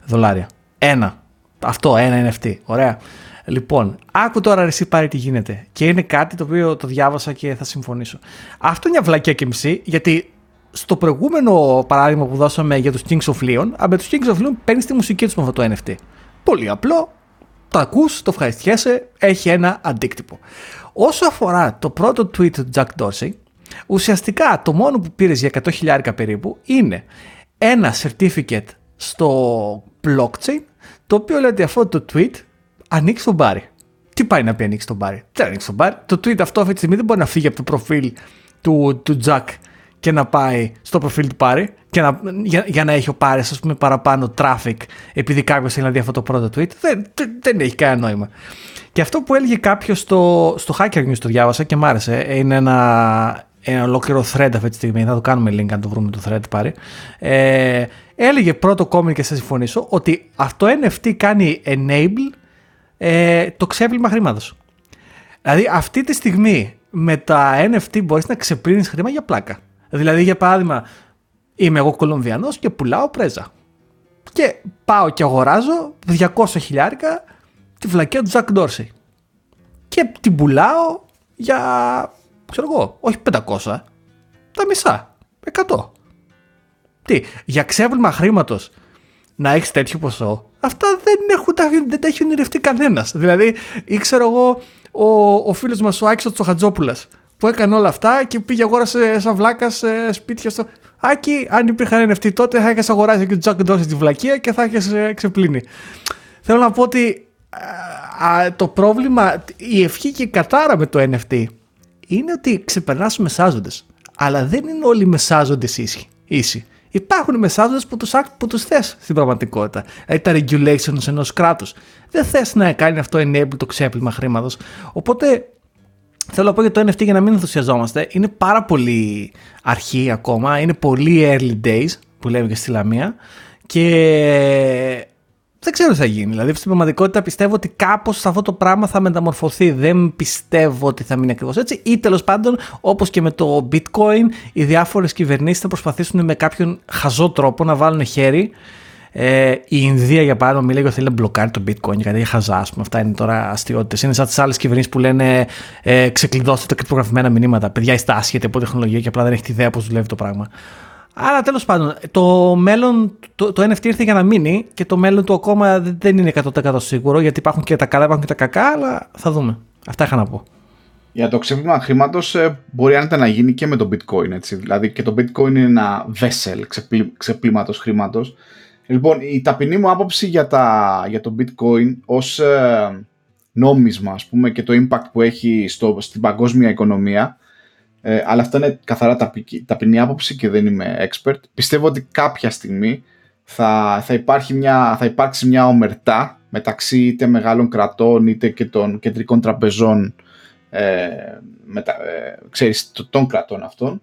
δολάρια. Ένα. Αυτό, ένα NFT. Ωραία. Λοιπόν, άκου τώρα εσύ πάρει τι γίνεται. Και είναι κάτι το οποίο το διάβασα και θα συμφωνήσω. Αυτό είναι μια βλακία και μισή, γιατί στο προηγούμενο παράδειγμα που δώσαμε για τους Kings of Leon, με τους Kings of Leon παίρνεις τη μουσική τους με αυτό το NFT. Πολύ απλό, το ακούς, το ευχαριστιέσαι, έχει ένα αντίκτυπο. Όσο αφορά το πρώτο tweet του Jack Dorsey, ουσιαστικά το μόνο που πήρες για 100.000 περίπου είναι ένα certificate στο blockchain, το οποίο λέει ότι αυτό το tweet ανοίξει τον μπάρι. Τι πάει να πει ανοίξει τον μπάρι; Δεν ανοίξει τον μπάρι. Το tweet αυτό αυτή τη στιγμή δεν μπορεί να φύγει από το προφίλ του, του Jack και να πάει στο προφίλ του Πάρη και να, για, για να έχει ο Πάρης ας πούμε παραπάνω traffic επειδή κάποιος θέλει να δει αυτό το πρώτο tweet δεν, δεν, δεν έχει κανένα νόημα. Και αυτό που έλεγε κάποιος στο, στο Hacker News το διάβασα και μ' άρεσε. Είναι ένα, ένα ολόκληρο thread αυτή τη στιγμή. Θα το κάνουμε link αν το βρούμε το thread πάρει. Ε, έλεγε πρώτο comment και θα συμφωνήσω ότι αυτό NFT κάνει enable ε, το ξέπλυμα χρήματος. Δηλαδή αυτή τη στιγμή με τα NFT μπορείς να ξεπλύνεις χρήμα για πλάκα. Δηλαδή για παράδειγμα είμαι εγώ Κολομβιανός και πουλάω πρέζα. Και πάω και αγοράζω 200 χιλιάρικα τη βλακία του Ζακ Ντόρσεϊ. Και την πουλάω για, ξέρω εγώ, όχι 500, τα μισά, 100. Τι, για ξέπλυμα χρήματος να έχεις τέτοιο ποσό, αυτά δεν, έχουν, δεν τα έχει ονειρευτεί κανένας. Δηλαδή, ήξερα εγώ ο, ο φίλος μας ο Άκης Τσοχατζόπουλας που έκανε όλα αυτά και πήγε αγόρασε σαν βλάκα σπίτια στο. Άκη, αν υπήρχαν NFT τότε θα είχες αγοράσει και ο Τζακ Ντόρση τη βλακία και θα είχες ξεπλύνει. Θέλω να πω ότι α, το πρόβλημα, η ευχή και η κατάρα με το NFT είναι ότι ξεπερνάς του μεσάζοντες. Αλλά δεν είναι όλοι οι μεσάζοντε ίσοι. Υπάρχουν μεσάζοντες που τους που τους θες στην πραγματικότητα. Δηλαδή τα regulations ενός κράτους. Δεν θες να κάνει αυτό enable το ξέπλυμα χρήματος. Οπότε θέλω να πω για το NFT για να μην ενθουσιαζόμαστε. Είναι πάρα πολύ αρχή ακόμα. Είναι πολύ early days που λέμε και στη Λαμία. Και δεν ξέρω τι θα γίνει. Δηλαδή, στην πραγματικότητα πιστεύω ότι κάπως αυτό το πράγμα θα μεταμορφωθεί. Δεν πιστεύω ότι θα μείνει ακριβώς έτσι. Ή τέλος πάντων, όπως και με το bitcoin, οι διάφορες κυβερνήσεις θα προσπαθήσουν με κάποιον χαζό τρόπο να βάλουν χέρι. Ε, η Ινδία, για παράδειγμα, μιλάει ότι θέλει να μπλοκάρει το bitcoin γιατί έχει χαζά. ας πούμε. Αυτά είναι τώρα αστείωτες. Είναι σαν τις άλλες κυβερνήσεις που λένε ε, ξεκλειδώστε τα κρυπτογραφημένα μηνύματα. Παιδιά, είστε άσχετοι από τεχνολογία και απλά δεν έχετε ιδέα πώς δουλεύει το πράγμα. Αλλά τέλος πάντων, το μέλλον, το, το NFT ήρθε για να μείνει και το μέλλον του ακόμα δεν είναι 100% σίγουρο γιατί υπάρχουν και τα καλά, υπάρχουν και τα κακά, αλλά θα δούμε. Αυτά είχα να πω. Για το ξέπλυμα χρήματος ε, μπορεί άνετα να γίνει και με το bitcoin. Έτσι. Δηλαδή και το bitcoin είναι ένα vessel ξεπλή, ξεπλήματος χρήματος. Λοιπόν, η ταπεινή μου άποψη για, τα, για το bitcoin ως, ε, νόμισμα ας πούμε, και το impact που έχει στο, στην παγκόσμια οικονομία. Ε, αλλά αυτό είναι καθαρά ταπεινή, ταπεινή άποψη και δεν είμαι expert. Πιστεύω ότι κάποια στιγμή θα, θα, υπάρχει μια, θα υπάρξει μια ομερτά μεταξύ είτε μεγάλων κρατών είτε και των κεντρικών τραπεζών ε, μετα, ε, ξέρεις, των κρατών αυτών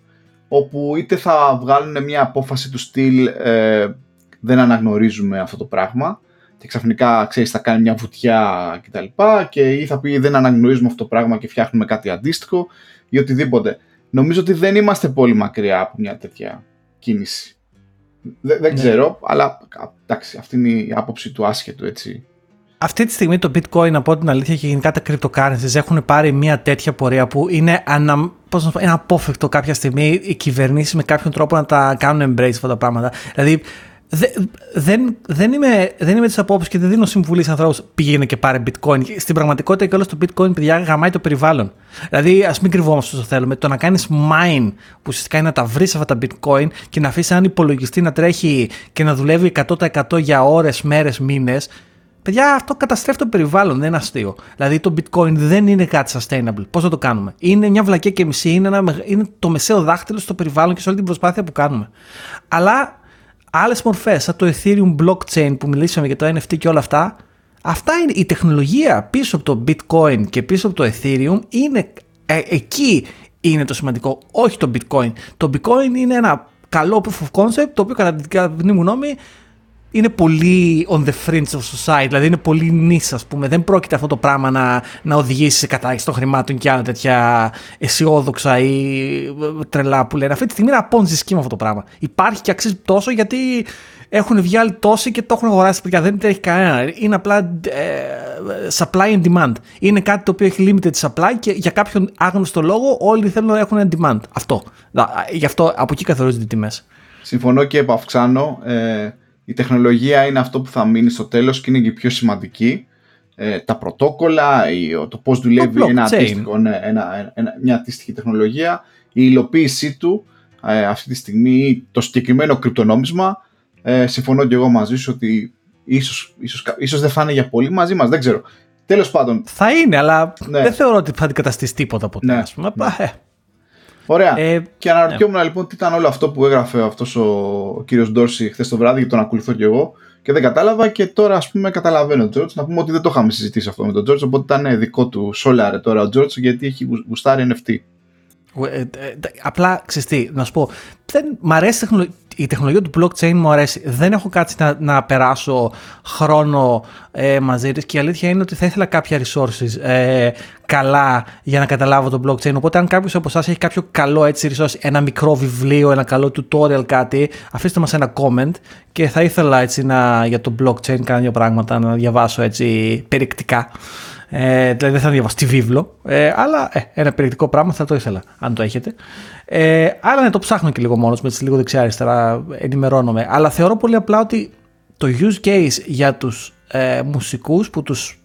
όπου είτε θα βγάλουν μια απόφαση του στυλ ε, δεν αναγνωρίζουμε αυτό το πράγμα και ξαφνικά ξέρεις θα κάνει μια βουτιά κτλ και, και ή θα πει δεν αναγνωρίζουμε αυτό το πράγμα και φτιάχνουμε κάτι αντίστοιχο ή οτιδήποτε. Νομίζω ότι δεν είμαστε πολύ μακριά από μια τέτοια κίνηση. Δεν, δεν ναι. ξέρω, αλλά εντάξει, αυτή είναι η άποψη του άσχετου έτσι αυτή τη στιγμή το bitcoin από την αλήθεια και γενικά τα cryptocurrencies έχουν πάρει μια τέτοια πορεία που είναι, ανα, πώς να πω, είναι απόφευκτο κάποια στιγμή οι κυβερνήσεις με κάποιον τρόπο να τα κάνουν embrace αυτά τα πράγματα. Δηλαδή Δε, δεν, δεν είμαι, δεν είμαι της απόψης και δεν δίνω συμβουλή σε ανθρώπους πήγαινε και πάρε bitcoin. Στην πραγματικότητα και όλος το bitcoin, παιδιά, γαμάει το περιβάλλον. Δηλαδή, ας μην κρυβόμαστε όσο θέλουμε. Το να κάνεις mine, που ουσιαστικά είναι να τα βρεις αυτά τα bitcoin και να αφήσεις έναν υπολογιστή να τρέχει και να δουλεύει 100% για ώρες, μέρες, μήνες, Παιδιά, αυτό καταστρέφει το περιβάλλον, δεν είναι αστείο. Δηλαδή το bitcoin δεν είναι κάτι sustainable. Πώς θα το κάνουμε; Είναι μια βλακία και μισή, είναι, ένα, είναι το μεσαίο δάχτυλο στο περιβάλλον και σε όλη την προσπάθεια που κάνουμε. Αλλά άλλες μορφές, σαν το Ethereum blockchain που μιλήσαμε για το NFT και όλα αυτά, αυτά είναι η τεχνολογία πίσω από το bitcoin και πίσω από το Ethereum είναι ε, εκεί είναι το σημαντικό, όχι το bitcoin. Το bitcoin είναι ένα καλό proof of concept, το οποίο κατά την γνώμη μου νόμη είναι πολύ on the fringe of society, δηλαδή είναι πολύ νης ας πούμε. Δεν πρόκειται αυτό το πράγμα να, να οδηγήσει σε κατάργηση των χρημάτων και άλλα τέτοια αισιόδοξα ή τρελά που λένε. Αυτή τη στιγμή είναι απόνζη σχήμα αυτό το πράγμα. Υπάρχει και αξίζει τόσο γιατί έχουν βγει άλλοι τόσοι και το έχουν αγοράσει παιδιά. Δεν έχει κανένα. Είναι απλά ε, supply and demand. Είναι κάτι το οποίο έχει limited supply και για κάποιον άγνωστο λόγο όλοι θέλουν να έχουν demand. Αυτό. Γι' αυτό από εκεί καθορίζονται οι τιμές. Συμφωνώ και επαυξάνω. Ε, η τεχνολογία είναι αυτό που θα μείνει στο τέλος και είναι και πιο σημαντική. Ε, τα πρωτόκολλα, το πώς δουλεύει ένα αντίστοιχο, ναι, ένα, ένα, μια αντίστοιχη τεχνολογία, η υλοποίησή του ε, αυτή τη στιγμή, το συγκεκριμένο κρυπτονόμισμα, ε, συμφωνώ και εγώ μαζί σου ότι ίσως, ίσως, ίσως δεν θα είναι για πολύ μαζί μας, δεν ξέρω. Τέλος πάντων. Θα είναι, αλλά ναι. δεν θεωρώ ότι θα αντικαταστήσει τίποτα ποτέ. Ναι, ας πούμε. Ναι. Ε, Ωραία. Ε, και αναρωτιόμουν ναι. λοιπόν τι ήταν όλο αυτό που έγραφε αυτός ο κύριος Ντόρση χθες το βράδυ, και τον ακολουθώ κι εγώ. Και δεν κατάλαβα και τώρα ας πούμε καταλαβαίνω τον Τζόρτζ. Να πούμε ότι δεν το είχαμε συζητήσει αυτό με τον Τζόρτζ. Οπότε ήταν δικό του σόλαρε τώρα ο Τζόρτζ γιατί έχει γουστάρει NFT. Ε, ε, απλά ξεστή, να σου πω, δεν, μ' αρέσει η τεχνολογία του blockchain μου αρέσει. Δεν έχω κάτσει να, να περάσω χρόνο ε, μαζί της και η αλήθεια είναι ότι θα ήθελα κάποια resources ε, καλά για να καταλάβω το blockchain. Οπότε αν κάποιος από εσάς έχει κάποιο καλό έτσι resource, ένα μικρό βιβλίο, ένα καλό tutorial κάτι, αφήστε μας ένα comment και θα ήθελα έτσι να, για το blockchain κάνα δύο πράγματα να διαβάσω έτσι περιεκτικά. Ε, δηλαδή δεν θα διαβάσω τη βίβλο, ε, αλλά ε, ένα περιεκτικό πράγμα θα το ήθελα, αν το έχετε. Ε, αλλά ναι, το ψάχνω και λίγο μόνος με λίγο δεξιά-αριστερά, ενημερώνομαι. Αλλά θεωρώ πολύ απλά ότι το use case για τους ε, μουσικούς που τους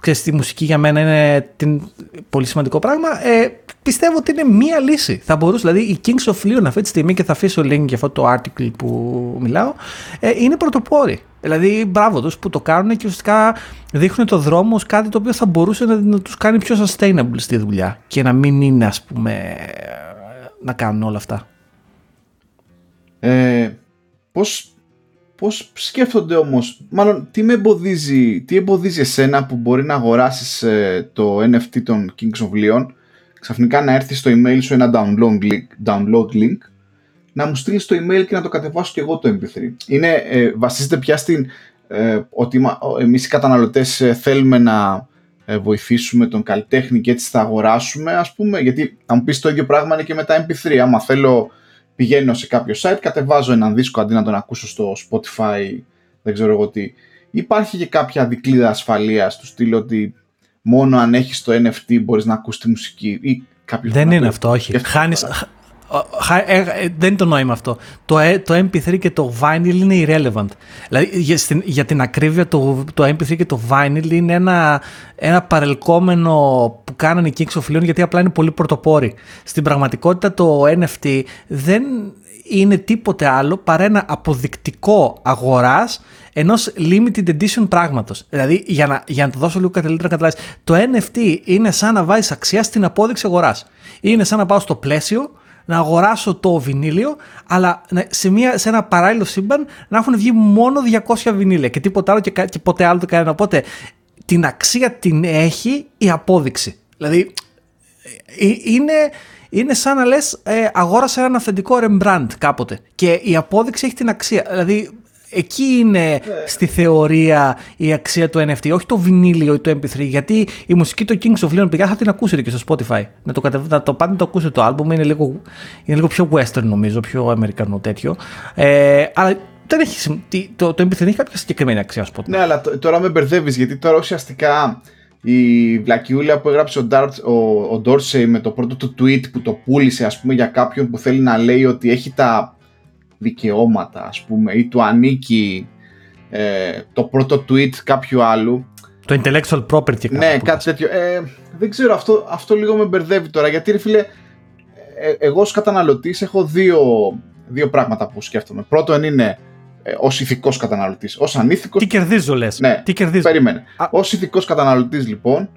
ξέρεις, τη μουσική για μένα είναι την, πολύ σημαντικό πράγμα. Ε, πιστεύω ότι είναι μία λύση. Θα μπορούσε, δηλαδή, η Kings of Leon αυτή τη στιγμή και θα αφήσω link για αυτό το article που μιλάω, ε, είναι πρωτοπόροι. Δηλαδή, μπράβο του που το κάνουν και ουσιαστικά δείχνουν το δρόμο ως κάτι το οποίο θα μπορούσε να, να τους κάνει πιο sustainable στη δουλειά και να μην είναι, ας πούμε, να κάνουν όλα αυτά. Ε, πώς, πώς σκέφτονται όμως, μάλλον τι με εμποδίζει, τι εμποδίζει εσένα που μπορεί να αγοράσεις ε, το NFT των Kings of Leon, ξαφνικά να έρθει στο email σου ένα download link, download link να μου στείλεις το email και να το κατεβάσω και εγώ το MP3. Είναι, ε, βασίζεται πια στην ε, ότι εμείς οι καταναλωτές ε, θέλουμε να ε, βοηθήσουμε τον καλλιτέχνη και έτσι θα αγοράσουμε ας πούμε γιατί θα μου πεις το ίδιο πράγμα είναι και με τα MP3 άμα θέλω πηγαίνω σε κάποιο site κατεβάζω έναν δίσκο αντί να τον ακούσω στο Spotify δεν ξέρω εγώ τι υπάρχει και κάποια δικλίδα ασφαλείας του στυλ ότι μόνο αν έχεις το NFT μπορείς να ακούσει τη μουσική ή δεν είναι αυτό, όχι. Χάνεις, ε, ε, δεν είναι το νόημα αυτό. Το, ε, το MP3 και το vinyl είναι irrelevant. Δηλαδή, για, για την ακρίβεια, το, το MP3 και το vinyl είναι ένα, ένα παρελκόμενο που κάνανε οι Kings of Leon γιατί απλά είναι πολύ πρωτοπόροι. Στην πραγματικότητα το NFT δεν είναι τίποτε άλλο παρά ένα αποδεικτικό αγοράς ενός limited edition πράγματος. Δηλαδή, για να, για να το δώσω λίγο καλύτερα να καταλάβεις, το NFT είναι σαν να βάζεις αξία στην απόδειξη αγοράς. Είναι σαν να πάω στο πλαίσιο, να αγοράσω το βινίλιο, αλλά σε, μια, σε ένα παράλληλο σύμπαν να έχουν βγει μόνο 200 βινίλια και τίποτα άλλο και, και ποτέ άλλο το κανένα. Οπότε την αξία την έχει η απόδειξη. Δηλαδή, ε, ε, είναι, είναι σαν να λες ε, αγόρασα ένα αυθεντικό Rembrandt κάποτε και η απόδειξη έχει την αξία. Δηλαδή εκεί είναι στη θεωρία η αξία του NFT, όχι το βινίλιο ή το MP3. Γιατί η μουσική του Kings of Leon, παιδιά, θα την ακούσετε και στο Spotify. Να το, κατεβ... να το πάτε να το ακούσετε το album, είναι λίγο, είναι λίγο πιο western νομίζω, πιο αμερικανό τέτοιο. Ε, αλλά δεν έχει, το, το MP3 δεν έχει κάποια συγκεκριμένη αξία, ας πω. Ναι, αλλά τώρα με μπερδεύεις γιατί τώρα ουσιαστικά η βλακιούλα που έγραψε ο, Dart, ο, ο Dorsey με το πρώτο του tweet που το πούλησε ας πούμε για κάποιον που θέλει να λέει ότι έχει τα δικαιώματα ας πούμε ή του ανήκει ε, το πρώτο tweet κάποιου άλλου το intellectual property ναι κάτι τέτοιο ε, δεν ξέρω αυτό, αυτό λίγο με μπερδεύει τώρα γιατί ρε φίλε ε, εγώ ως καταναλωτής έχω δύο, δύο πράγματα που σκέφτομαι πρώτον είναι ε, ως ηθικός καταναλωτής. Ω ανήθικο. Τι κερδίζω, λες. Ναι, τι κερδίζω. Περίμενε. Ω ηθικός καταναλωτής, λοιπόν,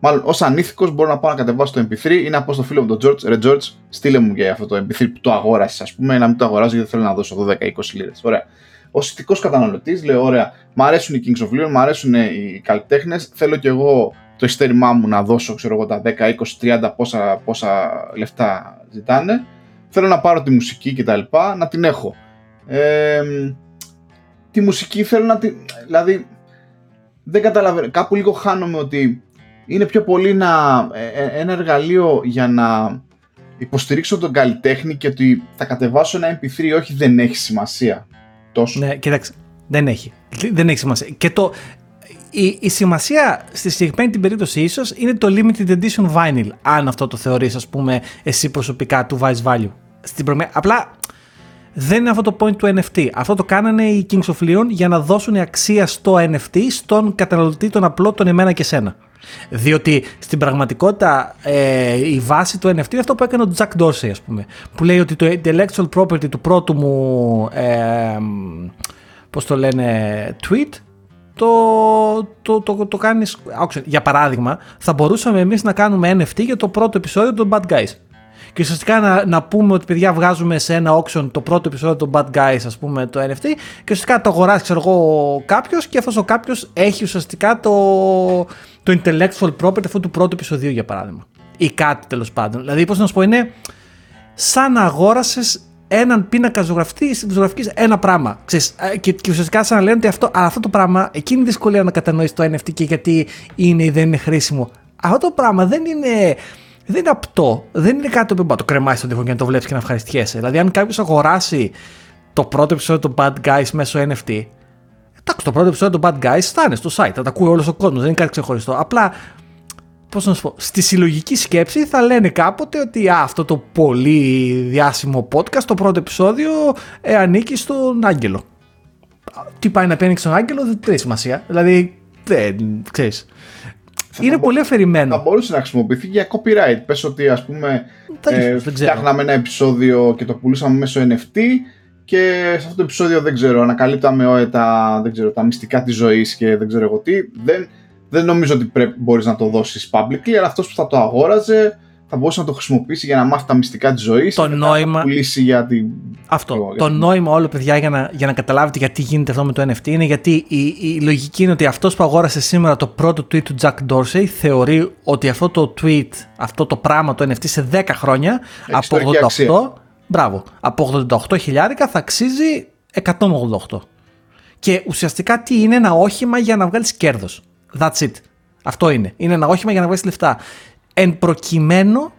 μάλλον ως ανήθικος μπορώ να πάω να κατεβάσω το MP3 ή να πω στο φίλο μου τον George, ρε George, στείλε μου και αυτό το MP3 που το αγόρασες, ας πούμε, να μην το αγοράζω γιατί θέλω να δώσω 12-20 λίρες. Ωραία. Ω ηθικός καταναλωτής, λέω: Ωραία, μ' αρέσουν οι Kings of Leon, μ' αρέσουν οι καλλιτέχνες, θέλω κι εγώ το ειστέρημά μου να δώσω, ξέρω εγώ, τα 10, 20, 30 πόσα, πόσα λεφτά ζητάνε. Θέλω να πάρω τη μουσική κτλ. να την έχω. Ε, τη μουσική θέλω να τη... Δηλαδή, δεν καταλαβαίνω. Κάπου λίγο χάνομαι ότι είναι πιο πολύ να, ε, ε, ένα εργαλείο για να υποστηρίξω τον καλλιτέχνη και ότι θα κατεβάσω ένα MP3 όχι δεν έχει σημασία τόσο. Ναι, κοιτάξτε, δεν έχει. Δεν έχει σημασία. Και το, η, η σημασία στη συγκεκριμένη την περίπτωση ίσως είναι το limited edition vinyl, αν αυτό το θεωρείς ας πούμε εσύ προσωπικά του βάζει value. Στην Απλά δεν είναι αυτό το point του NFT. Αυτό το κάνανε οι Kings of Leon για να δώσουν αξία στο NFT στον καταναλωτή τον απλό, τον εμένα και σένα. Διότι στην πραγματικότητα ε, η βάση του NFT είναι αυτό που έκανε ο Jack Dorsey, ας πούμε. Που λέει ότι το intellectual property του πρώτου μου, ε, πώς το λένε, tweet, το, το, το, το κάνεις, για παράδειγμα, θα μπορούσαμε εμείς να κάνουμε NFT για το πρώτο επεισόδιο των Bad Guys και ουσιαστικά να, να πούμε ότι παιδιά βγάζουμε σε ένα auction το πρώτο επεισόδιο των Bad Guys, ας πούμε, το NFT, και ουσιαστικά το αγοράσει, ξέρω εγώ, κάποιος και αυτός ο κάποιος έχει ουσιαστικά το, το intellectual property αυτού του πρώτου επεισοδίου, για παράδειγμα. Ή κάτι τέλος πάντων. Δηλαδή, πώς να σου πω, είναι σαν να αγόρασες έναν πίνακα ζωγραφική, ζωγραφικής ένα πράγμα. Ξέρεις, και, και ουσιαστικά σαν να λένε ότι αυτό, αυτό το πράγμα, εκείνη η δυσκολία να κατανοήσεις το NFT και γιατί είναι ή δεν είναι χρήσιμο. Αυτό το πράγμα δεν είναι δεν είναι απτό. Δεν είναι κάτι που το κρεμάσει στον τοίχο και να το βλέπεις και να ευχαριστιέσαι. Δηλαδή, αν κάποιος αγοράσει το πρώτο επεισόδιο του Bad Guys μέσω NFT, εντάξει, το πρώτο επεισόδιο του Bad Guys θα είναι στο site, θα τα ακούει όλος ο κόσμος, δεν είναι κάτι ξεχωριστό. Απλά, πώς να σου πω, στη συλλογική σκέψη θα λένε κάποτε ότι α, αυτό το πολύ διάσημο podcast, το πρώτο επεισόδιο, ε, ανήκει στον Άγγελο. Τι πάει να παίρνει στον Άγγελο, δεν έχει σημασία. Δηλαδή, δεν ξέρεις είναι πολύ αφαιρημένο. Θα μπορούσε να χρησιμοποιηθεί για copyright. Πες ότι ας πούμε ε, φτιάχναμε ένα επεισόδιο και το πουλούσαμε μέσω NFT και σε αυτό το επεισόδιο δεν ξέρω, ανακαλύπταμε τα, δεν ξέρω, τα μυστικά της ζωής και δεν ξέρω εγώ τι. Δεν, δεν νομίζω ότι πρέπει, μπορείς να το δώσεις publicly, αλλά αυτός που θα το αγόραζε θα μπορούσε να το χρησιμοποιήσει για να μάθει τα μυστικά της ζωής. Το νόημα. Να πουλήσει για την. Αυτό. το νόημα όλο, παιδιά, για να, για να καταλάβετε γιατί γίνεται αυτό με το NFT είναι γιατί η, η λογική είναι ότι αυτός που αγόρασε σήμερα το πρώτο tweet του Jack Dorsey θεωρεί ότι αυτό το tweet, αυτό το πράγμα το NFT σε 10 χρόνια από 88. Μπράβο. Από 88 χιλιάρικα θα αξίζει 188. Και ουσιαστικά τι είναι ένα όχημα για να βγάλεις κέρδος. That's it. Αυτό είναι. Είναι ένα όχημα για να βγάλεις λεφτά. Εν προκειμένου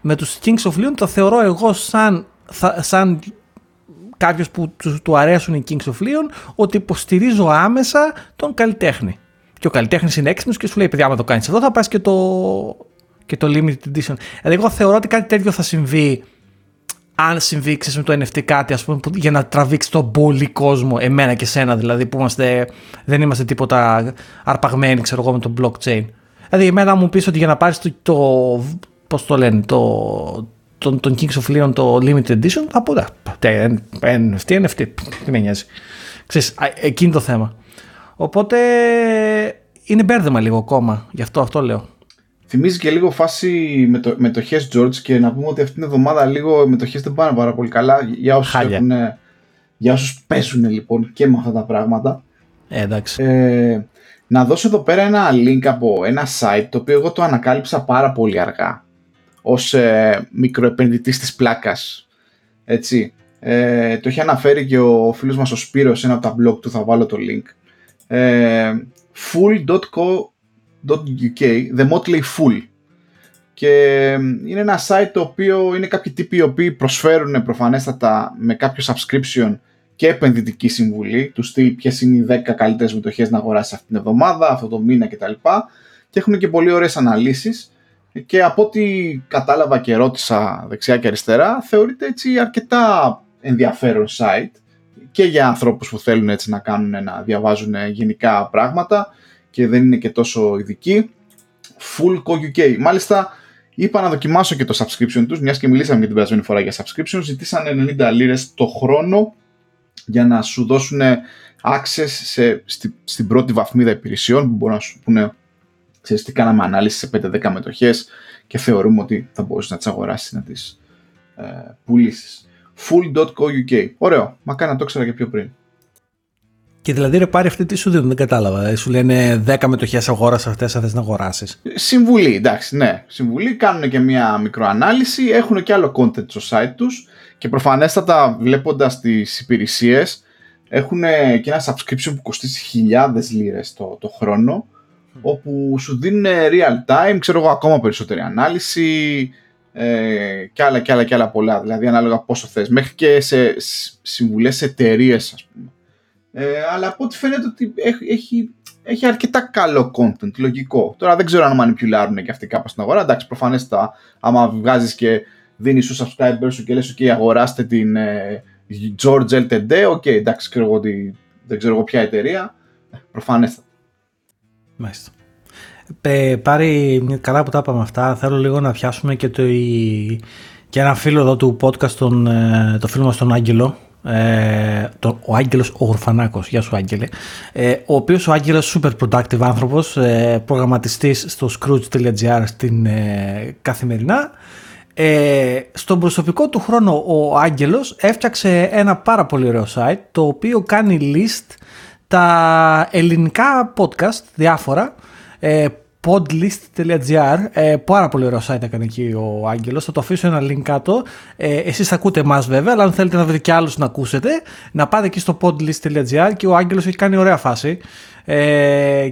με τους Kings of Leon το θεωρώ εγώ σαν, σαν κάποιος που τους, του αρέσουν οι Kings of Leon ότι υποστηρίζω άμεσα τον καλλιτέχνη. Και ο καλλιτέχνης είναι έξυπνος και σου λέει: Παιδιά, άμα το κάνεις εδώ, θα πας και το, και το limited edition. Δηλαδή, εγώ θεωρώ ότι κάτι τέτοιο θα συμβεί αν συμβεί ξέρεις, με το NFT κάτι ας πούμε, για να τραβήξει τον πολύ κόσμο, εμένα και σένα δηλαδή, που είμαστε, δεν είμαστε τίποτα αρπαγμένοι ξέρω εγώ, με το blockchain. Δηλαδή, εμένα μου πεις ότι για να πάρεις το, το. Πώς το λένε, το, τον, τον Kings of Leon το Limited Edition, θα πω NFT, NFT, τι με νοιάζει. Ξέρεις, εκείνη το θέμα. Οπότε είναι μπέρδεμα λίγο ακόμα. Γι' αυτό αυτό λέω. Θυμίζει και λίγο φάση με το, μετοχέ George και να πούμε ότι αυτήν την εβδομάδα λίγο οι μετοχέ δεν πάνε πάρα πολύ καλά για όσους έχουν, για όσους παίζουν λοιπόν και με αυτά τα πράγματα. Ε, εντάξει. Ε, να δώσω εδώ πέρα ένα link από ένα site το οποίο εγώ το ανακάλυψα πάρα πολύ αργά ως ε, μικροεπενδυτής της πλάκας. Έτσι. Ε, το έχει αναφέρει και ο φίλος μας ο Σπύρος σε ένα από τα blog του, θα βάλω το link. Ε, full.co.uk, The Motley Full. Και είναι ένα site το οποίο είναι κάποιοι τύποι οι οποίοι προσφέρουν προφανέστατα με κάποιο subscription και επενδυτική συμβουλή, του στυλ ποιες είναι οι 10 καλύτερες μετοχές να αγοράσεις αυτήν την εβδομάδα, αυτό το μήνα κτλ. Και έχουν και πολύ ωραίες αναλύσεις. Και από ό,τι κατάλαβα και ρώτησα δεξιά και αριστερά, θεωρείται έτσι αρκετά ενδιαφέρον site και για ανθρώπους που θέλουν έτσι να κάνουν, να διαβάζουν γενικά πράγματα και δεν είναι και τόσο ειδικοί. Full UK. Μάλιστα, είπα να δοκιμάσω και το subscription τους, μιας και μιλήσαμε για την περασμένη φορά για subscription, ζητήσαν 90 λίρες το χρόνο για να σου δώσουν access σε, στη, στην πρώτη βαθμίδα υπηρεσιών που μπορούν να σου πούνε ξέρεις τι κάναμε ανάλυση σε 5-10 μετοχές και θεωρούμε ότι θα μπορούσε να τις αγοράσεις να τις ε, πουλήσεις. Full.co.uk Ωραίο, μακάρι να το ήξερα και πιο πριν. Και δηλαδή ρε πάρει αυτή τι σου δίνουν, δεν κατάλαβα. Ε, σου λένε 10 μετοχές αγόρασε αυτές, αν θες να αγοράσεις. Συμβουλή, εντάξει, ναι. Συμβουλή, κάνουν και μια μικροανάλυση, έχουν και άλλο content στο site τους και προφανέστατα βλέποντας τις υπηρεσίες έχουν και ένα subscription που κοστίζει χιλιάδες λίρες το, το χρόνο όπου σου δίνουν real time, ξέρω εγώ ακόμα περισσότερη ανάλυση ε, και άλλα και άλλα και άλλα πολλά, δηλαδή ανάλογα πόσο θες, μέχρι και σε συμβουλές σε εταιρείες, ας πούμε. Ε, αλλά από ό,τι φαίνεται ότι έχει, έχει, αρκετά καλό content, λογικό. Τώρα δεν ξέρω αν μανιπιουλάρουν και αυτοί κάπου στην αγορά, εντάξει προφανέστατα άμα βγάζεις και δίνεις στους subscribers σου και λες ok αγοράστε την ε, George LTD, ok εντάξει ξέρω εγώ ότι δεν ξέρω εγώ ποια εταιρεία, προφανέστατα. Μάλιστα. Ε, πάρει καλά που τα είπαμε αυτά. Θέλω λίγο να πιάσουμε και, το, και ένα φίλο εδώ του podcast, τον, ε, το φίλο μας τον Άγγελο. Ε, το, ο Άγγελος ο Γουρφανάκος, γεια σου Άγγελε ε, ο οποίος ο Άγγελος super productive άνθρωπος ε, προγραμματιστής στο scrooge.gr στην ε, καθημερινά ε, στον προσωπικό του χρόνο ο Άγγελος έφτιαξε ένα πάρα πολύ ωραίο site το οποίο κάνει list τα ελληνικά podcast διάφορα ε, podlist.gr ε, πάρα πολύ ωραίο site έκανε εκεί ο Άγγελος. Θα το αφήσω ένα link κάτω. Ε, εσείς θα ακούτε εμάς βέβαια αλλά αν θέλετε να βρείτε και άλλους να ακούσετε να πάτε εκεί στο podlist.gr και ο Άγγελος έχει κάνει ωραία φάση. Ε,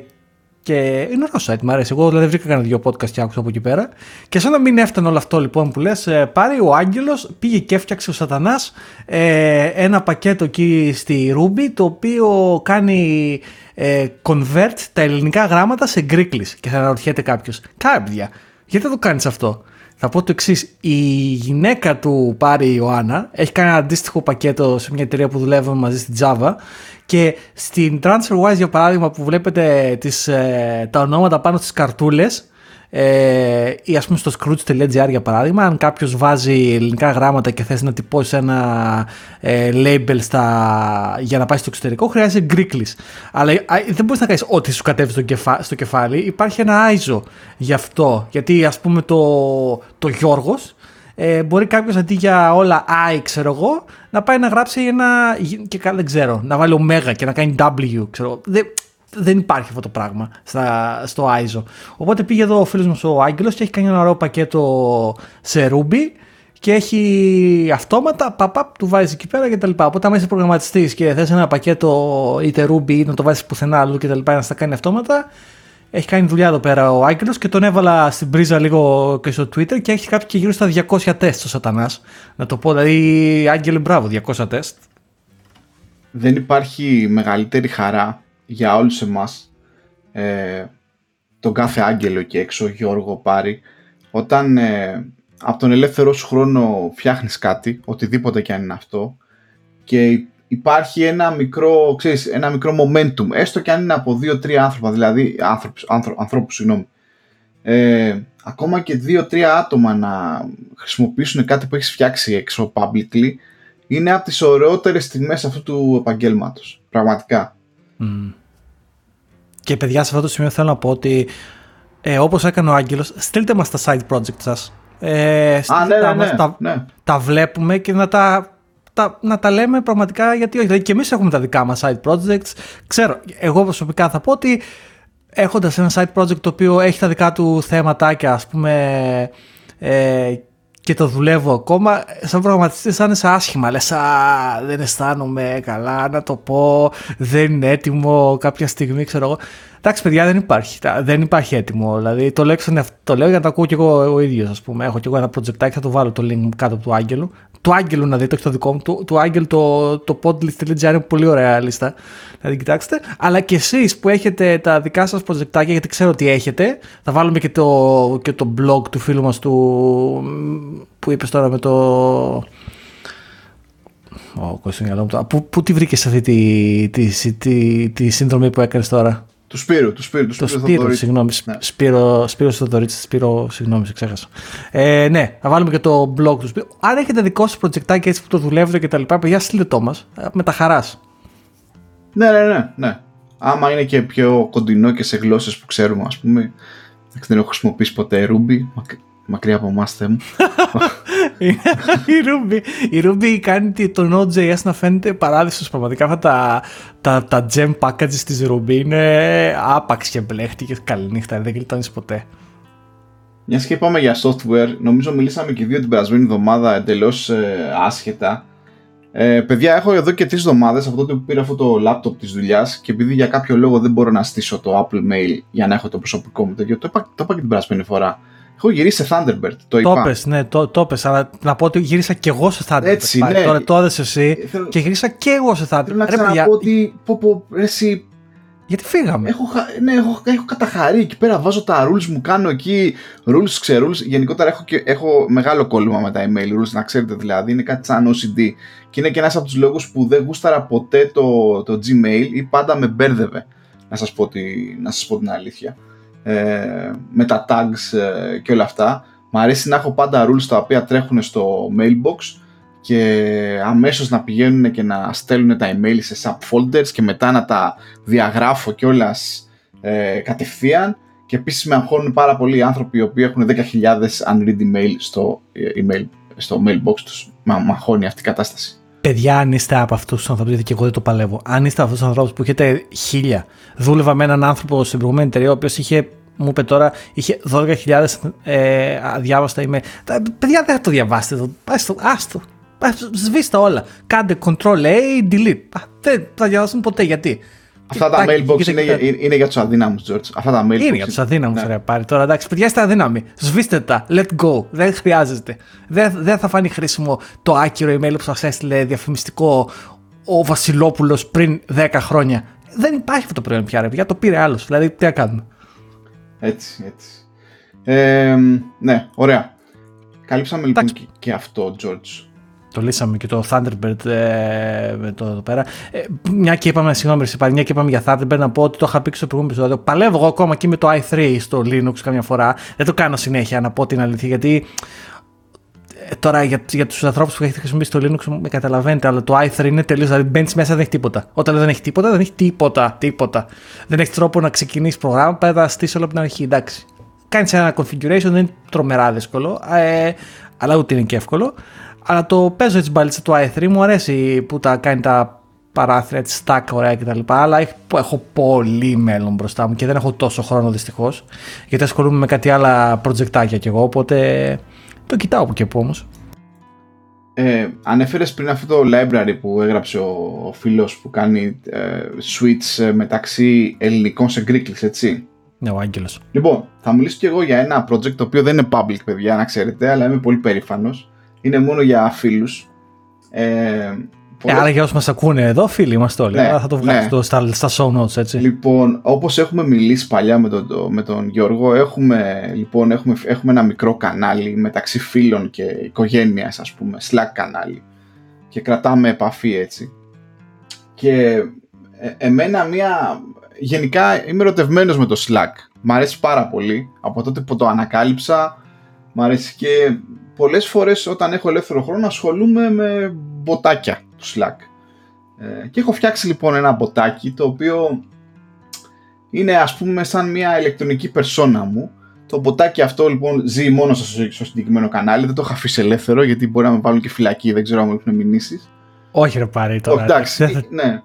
και είναι ωραίο site, μου αρέσει. Εγώ δηλαδή βρήκα κανένα δύο podcast και άκουσα από εκεί πέρα. Και σαν να μην έφτανε όλο αυτό λοιπόν που λες, ε, πάρει ο Άγγελος, πήγε και έφτιαξε ο Σατανάς ε, ένα πακέτο εκεί στη Ruby το οποίο κάνει ε, convert τα ελληνικά γράμματα σε γκρίκλι. Και θα αναρωτιέται κάποιος, Κάμπια, γιατί δεν το κάνεις αυτό; Θα πω το εξής. Η γυναίκα του Πάρη η Ιωάννα έχει κάνει ένα αντίστοιχο πακέτο σε μια εταιρεία που δουλεύουμε μαζί στην Java και στην TransferWise για παράδειγμα που βλέπετε τις, ε, τα ονόματα πάνω στις καρτούλες ε, ή ας πούμε στο scrooge.gr για παράδειγμα αν κάποιος βάζει ελληνικά γράμματα και θες να τυπώσει ένα ε, label στα, για να πάει στο εξωτερικό χρειάζεται γκρίκλις. Αλλά δεν μπορείς να κάνεις ό,τι σου κατέβει στο, κεφά, στο κεφάλι. Υπάρχει ένα ISO γι' αυτό. Γιατί ας πούμε το, το Γιώργος ε, μπορεί κάποιος αντί για όλα I, ξέρω εγώ, να πάει να γράψει ένα. και δεν ξέρω, να βάλει ωμέγα και να κάνει W, ξέρω. Δεν, δεν υπάρχει αυτό το πράγμα στα, στο ISO. Οπότε πήγε εδώ ο φίλος μας ο Άγγελος και έχει κάνει ένα ωραίο πακέτο σε Ruby και έχει αυτόματα, παπαπ, του βάζει εκεί πέρα κτλ. Οπότε, άμα είσαι προγραμματιστής και θες ένα πακέτο είτε Ruby ή να το βάζεις πουθενά αλλού κτλ. να στα κάνει αυτόματα, έχει κάνει δουλειά εδώ πέρα ο Άγγελος και τον έβαλα στην πρίζα λίγο και στο Twitter και έχει κάνει και γύρω στα 200 τεστ ο Σατανάς. Να το πω, δηλαδή Άγγελε μπράβο, 200 τεστ. Δεν υπάρχει μεγαλύτερη χαρά για όλους εμάς ε, τον κάθε Άγγελο εκεί έξω, Γιώργο Πάρη, όταν ε, από τον ελεύθερο σου χρόνο φτιάχνεις κάτι, οτιδήποτε και αν είναι αυτό, και υπάρχει ένα μικρό, ξέρεις, ένα μικρό momentum, έστω και αν είναι από δύο-τρία άνθρωπα, δηλαδή άνθρωπους, ανθρώπους, συγγνώμη. Ε, ακόμα και δύο-τρία άτομα να χρησιμοποιήσουν κάτι που έχεις φτιάξει έξω publicly είναι από τις ωραιότερες στιγμές αυτού του επαγγέλματος. Πραγματικά. Mm. Και παιδιά, σε αυτό το σημείο θέλω να πω ότι ε, όπως έκανε ο Άγγελος, στείλτε μας τα side project σας. Ε, Α, ναι, ναι, μας, ναι, τα, ναι. τα βλέπουμε και να τα, τα, να τα λέμε πραγματικά γιατί όχι. Δηλαδή και εμείς έχουμε τα δικά μας side projects. Ξέρω, εγώ προσωπικά θα πω ότι έχοντας ένα side project το οποίο έχει τα δικά του θέματάκια ας πούμε ε, και το δουλεύω ακόμα, σαν προγραμματιστής αισθάνεσαι άσχημα. Λες, Α, δεν αισθάνομαι καλά να το πω, δεν είναι έτοιμο κάποια στιγμή, ξέρω εγώ. Εντάξει, παιδιά, δεν υπάρχει. Δεν υπάρχει έτοιμο. Δηλαδή, το λέω, το λέω για να το ακούω κι εγώ ο ίδιος, ας πούμε. Έχω κι εγώ ένα project, θα το βάλω το link κάτω του Άγγελου. Του Άγγελου να δείτε, όχι το δικό μου. Του, του Άγγελου το, το podlist.gr είναι πολύ ωραία λίστα. Να την κοιτάξετε. Αλλά και εσείς που έχετε τα δικά σας projectάκια, γιατί ξέρω ότι έχετε. Θα βάλουμε και το, και το blog του φίλου μας του. που είπες τώρα με το. Ο oh, Πού, πού τη βρήκες αυτή τη, τη, τη, τη, σύνδρομη που έκανες τώρα; Του Σπύρου, του Σπύρου. το Σπύρο, συγγνώμη. Ναι. Σπύρο, Σπύρος Θοδωρίτση, Σπύρο, συγγνώμη, σε ξέχασα. Ε, ναι, θα βάλουμε και το blog του Σπύρου. Αν έχετε δικό σας projectάκι έτσι που το δουλεύετε και τα λοιπά, παιδιά, στείλτε το μας. Ε, με τα χαράς. Ναι, ναι, ναι, ναι. Άμα είναι και πιο κοντινό και σε γλώσσες που ξέρουμε, ας πούμε. Δεν έχω χρησιμοποιήσει ποτέ Ruby. Μακριά από εμάς, μου. η Ruby, η Ruby κάνει το Node.js να φαίνεται παράδεισος πραγματικά αυτά τα, τα, τα gem packages της Ruby είναι άπαξ και μπλέχτη και καληνύχτα, δεν γλιτώνεις ποτέ. Μια και είπαμε για software, νομίζω μιλήσαμε και δύο την περασμένη εβδομάδα εντελώς ε, άσχετα. Ε, παιδιά, έχω εδώ και τρεις εβδομάδες αυτό που πήρα αυτό το laptop της δουλειάς και επειδή για κάποιο λόγο δεν μπορώ να στήσω το Apple Mail για να έχω το προσωπικό μου τέτοιο, το είπα, το είπα και την περασμένη φορά. Έχω γυρίσει σε Thunderbird. Το είπα. πες, ναι, το, το πες, αλλά να πω ότι γύρισα και εγώ σε Thunderbird. Έτσι, ναι. Τώρα το έδεσαι εσύ θέλω... και γύρισα και εγώ σε Thunderbird. Θέλω να ξαναπώ ότι πω, πω, εσύ, γιατί φύγαμε; Έχω, ναι, έχω, έχω καταχαρεί εκεί πέρα. Βάζω τα rules μου, κάνω εκεί rules, ξερούλς. Γενικότερα έχω, και, έχω μεγάλο κόλλημα με τα email rules, να ξέρετε δηλαδή. Είναι κάτι σαν OCD. Και είναι και ένας από τους λόγους που δεν γούσταρα ποτέ το, το Gmail ή πάντα με μπέρδευε. Να σας πω, να σας πω την αλήθεια ε, με τα tags ε, και όλα αυτά. Μ' αρέσει να έχω πάντα rules τα οποία τρέχουν στο mailbox και αμέσως να πηγαίνουν και να στέλνουν τα email σε subfolders και μετά να τα διαγράφω κιόλας ε, κατευθείαν και επίσης με αγχώνουν πάρα πολλοί οι άνθρωποι οι οποίοι έχουν 10.000 unread email στο, ε, email, στο mailbox τους. Μα αγχώνει αυτή η κατάσταση. Παιδιά, αν είστε από αυτούς τους ανθρώπους, γιατί και εγώ δεν το παλεύω, αν είστε από αυτούς τους ανθρώπους που έχετε χίλια, δούλευα με έναν άνθρωπο στην προηγούμενη εταιρεία, ο οποίος είχε, μου είπε τώρα, είχε 12.000 ε, αδιάβαστα email. Τα, παιδιά, δεν θα το διαβάσετε. Άστο, άστο. Σβήστε όλα. Κάντε Ctrl-A, delete. δεν θα διαβάσουν ποτέ. Γιατί; Αυτά τα mailbox είναι, είναι, είναι για τους αδύναμους, George. Αυτά τα mailbox είναι για τους αδύναμους, ναι. ρε πάρει. Τώρα εντάξει, παιδιά είστε αδύναμοι. Σβήστε τα. Let go. Δεν χρειάζεται. Δεν, δεν θα φανεί χρήσιμο το άκυρο email που σας έστειλε διαφημιστικό ο Βασιλόπουλος πριν 10 χρόνια. Δεν υπάρχει αυτό το προϊόν πια, ρε παιδιά. Το πήρε άλλος. Δηλαδή, τι να κάνουμε; Έτσι, έτσι. Ε, ναι, ωραία. Καλύψαμε λοιπόν και, και αυτό, George. Το λύσαμε και το Thunderbird ε, το, εδώ πέρα. Ε, μια και είπαμε, συγγνώμη, μια και είπαμε για Thunderbird, να πω ότι το είχα πει και στο προηγούμενο επεισόδιο. Παλεύω εγώ ακόμα και με το i3 στο Linux καμιά φορά. Δεν το κάνω συνέχεια, να πω την αλήθεια, γιατί ε, τώρα για, για τους ανθρώπους που έχετε χρησιμοποιήσει το Linux με καταλαβαίνετε, αλλά το i3 είναι τελείως. Δηλαδή μπαίνεις μέσα, δεν έχει τίποτα. Όταν δεν έχει τίποτα, δεν έχει τίποτα. τίποτα. Δεν έχεις τρόπο να ξεκινήσεις πρόγραμμα, πρέπει να στήσεις όλο από την αρχή. Εντάξει. Κάνεις ένα configuration, δεν είναι τρομερά δύσκολο, ε, αλλά ούτε είναι και εύκολο. Αλλά το παίζω έτσι μπαλίτσα του i3 μου αρέσει που τα κάνει τα παράθυρα της stack ωραία κτλ. Αλλά έχω πολύ μέλλον μπροστά μου και δεν έχω τόσο χρόνο δυστυχώς. Γιατί ασχολούμαι με κάτι άλλα projectάκια κι εγώ. Οπότε το κοιτάω από και που όμως. Ε, Ανέφερες πριν αυτό το library που έγραψε ο, ο φίλος που κάνει ε, switch ε, μεταξύ ελληνικών σε Greeklis, έτσι; Ναι, ο Άγγελος. Λοιπόν, θα μιλήσω κι εγώ για ένα project το οποίο δεν είναι public, παιδιά, να ξέρετε, αλλά είμαι πολύ περήφανος είναι μόνο για φίλους. Ε, ε, άρα για όσους μας ακούνε εδώ, φίλοι είμαστε όλοι. Ναι, θα το βγάλω ναι. στα, στα show notes, έτσι. Λοιπόν, όπως έχουμε μιλήσει παλιά με τον, με τον Γιώργο, έχουμε, λοιπόν, έχουμε, έχουμε ένα μικρό κανάλι μεταξύ φίλων και οικογένειας, ας πούμε, Slack κανάλι. Και κρατάμε επαφή έτσι. Και ε, εμένα μια... Γενικά είμαι ερωτευμένος με το Slack. Μ' αρέσει πάρα πολύ. Από τότε που το ανακάλυψα, μ' αρέσει και πολλές φορές όταν έχω ελεύθερο χρόνο ασχολούμαι με μποτάκια του Slack. Ε, και έχω φτιάξει λοιπόν ένα μποτάκι το οποίο είναι ας πούμε σαν μια ηλεκτρονική περσόνα μου. Το μποτάκι αυτό λοιπόν ζει μόνο στο, στο συγκεκριμένο κανάλι, δεν το έχω αφήσει ελεύθερο γιατί μπορεί να με βάλουν και φυλακή, δεν ξέρω αν μου έχουν μηνύσεις. Όχι ρε πάρει τώρα. Εντάξει, ναι.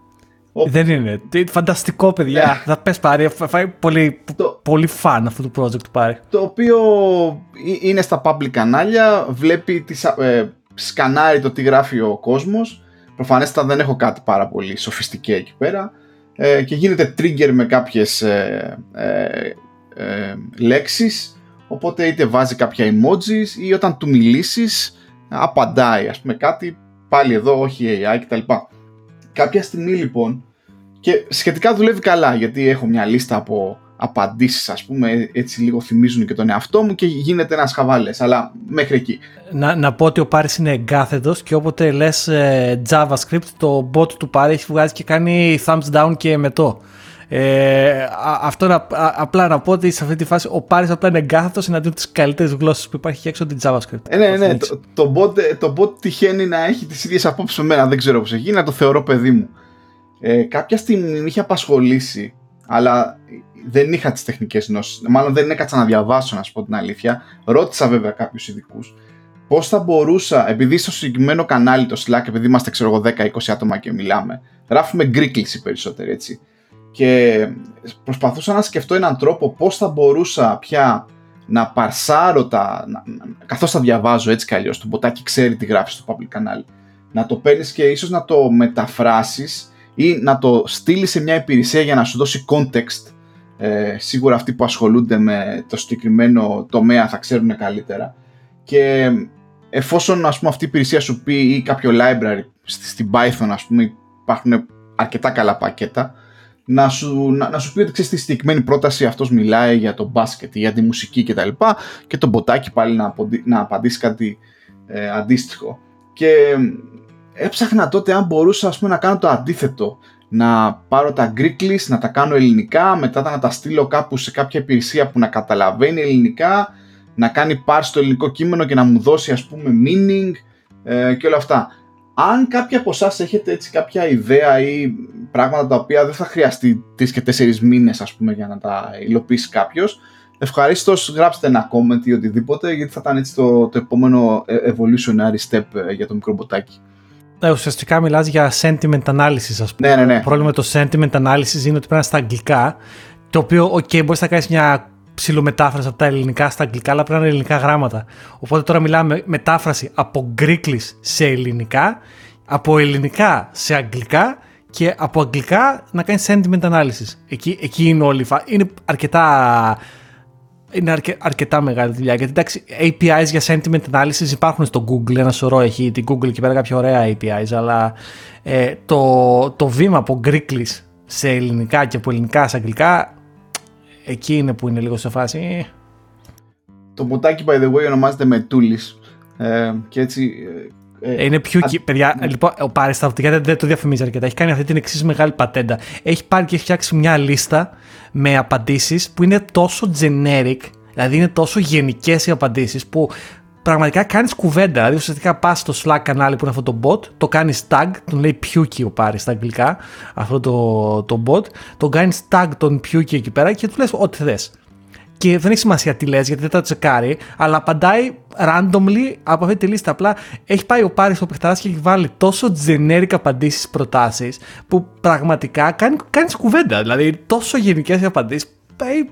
Δεν είναι. Φανταστικό, παιδιά. Ναι. Θα πες πάρει. Φάει πολύ, το... πολύ φαν αυτό το project του πάρει. Το οποίο είναι στα public κανάλια, βλέπει, τις, ε, σκανάρει το τι γράφει ο κόσμος. Προφανέστατα δεν έχω κάτι πάρα πολύ σοφιστικέ εκεί πέρα. Ε, και γίνεται trigger με κάποιες ε, ε, ε, λέξεις. Οπότε είτε βάζει κάποια emojis ή όταν του μιλήσεις απαντάει ας πούμε κάτι πάλι εδώ όχι AI κτλ. Κάποια στιγμή λοιπόν και σχετικά δουλεύει καλά γιατί έχω μια λίστα από απαντήσεις ας πούμε έτσι λίγο θυμίζουν και τον εαυτό μου και γίνεται ένας χαβάλες αλλά μέχρι εκεί. Να, να πω ότι ο Πάρης είναι εγκάθετος και όποτε λες ε, JavaScript το bot του Πάρη έχει βγάζει και κάνει thumbs down και μετό. Ε, αυτό να, απλά να πω ότι σε αυτή τη φάση ο Πάρης απλά είναι εγκάθετος εναντίον της καλύτερης γλώσσας που υπάρχει έξω την JavaScript. Ε, ναι, ναι, το, το, bot, το bot τυχαίνει να έχει τις ίδιες απόψεις με μένα, δεν ξέρω πώς έχει, να το θεωρώ παιδί μου. Ε, κάποια στιγμή με είχε απασχολήσει, αλλά δεν είχα τις τεχνικές γνώσεις. Μάλλον δεν έκατσα να διαβάσω, να σου πω την αλήθεια. Ρώτησα βέβαια κάποιους ειδικούς πώς θα μπορούσα, επειδή στο συγκεκριμένο κανάλι το Slack, επειδή είμαστε ξέρω εγώ 10-20 άτομα και μιλάμε, γράφουμε γκρίκληση περισσότερο έτσι. Και προσπαθούσα να σκεφτώ έναν τρόπο πώς θα μπορούσα πια να παρσάρω τα. καθώς τα διαβάζω έτσι κι αλλιώς. Το μποτάκι ξέρει τι γράφεις στο public κανάλι. Να το παίρνεις και ίσως να το μεταφράσεις ή να το στείλεις σε μια υπηρεσία για να σου δώσει context. Ε, σίγουρα αυτοί που ασχολούνται με το συγκεκριμένο τομέα θα ξέρουν καλύτερα. Και εφόσον ας πούμε, αυτή η υπηρεσία σου πει ή κάποιο library στην Python ας πούμε υπάρχουν αρκετά καλά πακέτα να σου, να, να σου πει ότι ξέρεις στη συγκεκριμένη πρόταση αυτός μιλάει για το μπάσκετ ή για τη μουσική κτλ και, και το μποτάκι πάλι να, να απαντήσει κάτι ε, αντίστοιχο και έψαχνα τότε αν μπορούσα ας πούμε, να κάνω το αντίθετο. Να πάρω τα Greek να τα κάνω ελληνικά, μετά να τα στείλω κάπου σε κάποια υπηρεσία που να καταλαβαίνει ελληνικά, να κάνει parse στο ελληνικό κείμενο και να μου δώσει ας πούμε meaning ε, και όλα αυτά. Αν κάποια από εσάς έχετε έτσι κάποια ιδέα ή πράγματα τα οποία δεν θα χρειαστεί 3 και 4 μήνες ας πούμε για να τα υλοποιήσει κάποιος, ευχαρίστως γράψτε ένα comment ή οτιδήποτε γιατί θα ήταν έτσι το, το επόμενο ε, evolutionary step ε, για το μικρό μποτάκι. Ναι, ουσιαστικά μιλάς για sentiment analysis, ας πούμε. Ναι, ναι, ναι. Το πρόβλημα με το sentiment analysis είναι ότι πρέπει να στα αγγλικά. Το οποίο, OK, μπορείς να κάνεις μια ψηλομετάφραση από τα ελληνικά στα αγγλικά, αλλά πρέπει να είναι ελληνικά γράμματα. Οπότε τώρα μιλάμε μετάφραση από γκρίκλι σε ελληνικά, από ελληνικά σε αγγλικά και από αγγλικά να κάνει sentiment analysis. Εκεί, εκεί είναι όλη η Είναι αρκετά είναι αρκε, αρκετά μεγάλη δουλειά. Γιατί εντάξει, APIs για sentiment analysis υπάρχουν στο Google, ένα σωρό έχει την Google και πέρα κάποια ωραία APIs, αλλά ε, το, το βήμα από Greeklis σε ελληνικά και από ελληνικά σε αγγλικά, εκεί είναι που είναι λίγο σε φάση. Το μοτάκι, by the way, ονομάζεται με Ε, και έτσι ε, ε, είναι πιο. Α... Παιδιά, ναι. λοιπόν, ο Πάρης γιατί δεν το διαφημίζει αρκετά. Έχει κάνει αυτή την εξής μεγάλη πατέντα. Έχει πάρει και έχει φτιάξει μια λίστα με απαντήσεις που είναι τόσο generic, δηλαδή είναι τόσο γενικές οι απαντήσεις που πραγματικά κάνεις κουβέντα. Δηλαδή, ουσιαστικά πας στο Slack κανάλι που είναι αυτό το bot, το κάνεις tag, τον λέει Puky ο Πάρης στα αγγλικά, αυτό το, το bot, τον κάνεις tag τον Puky εκεί πέρα και του λες ό,τι θες και δεν έχει σημασία τι λες γιατί δεν τα τσεκάρει, αλλά απαντάει randomly από αυτή τη λίστα. Απλά έχει πάει ο Πάρης στο παιχταράς και έχει βάλει τόσο generic απαντήσεις προτάσεις που πραγματικά κάνει κάνεις κουβέντα. Δηλαδή, τόσο γενικές οι απαντήσεις. Πάει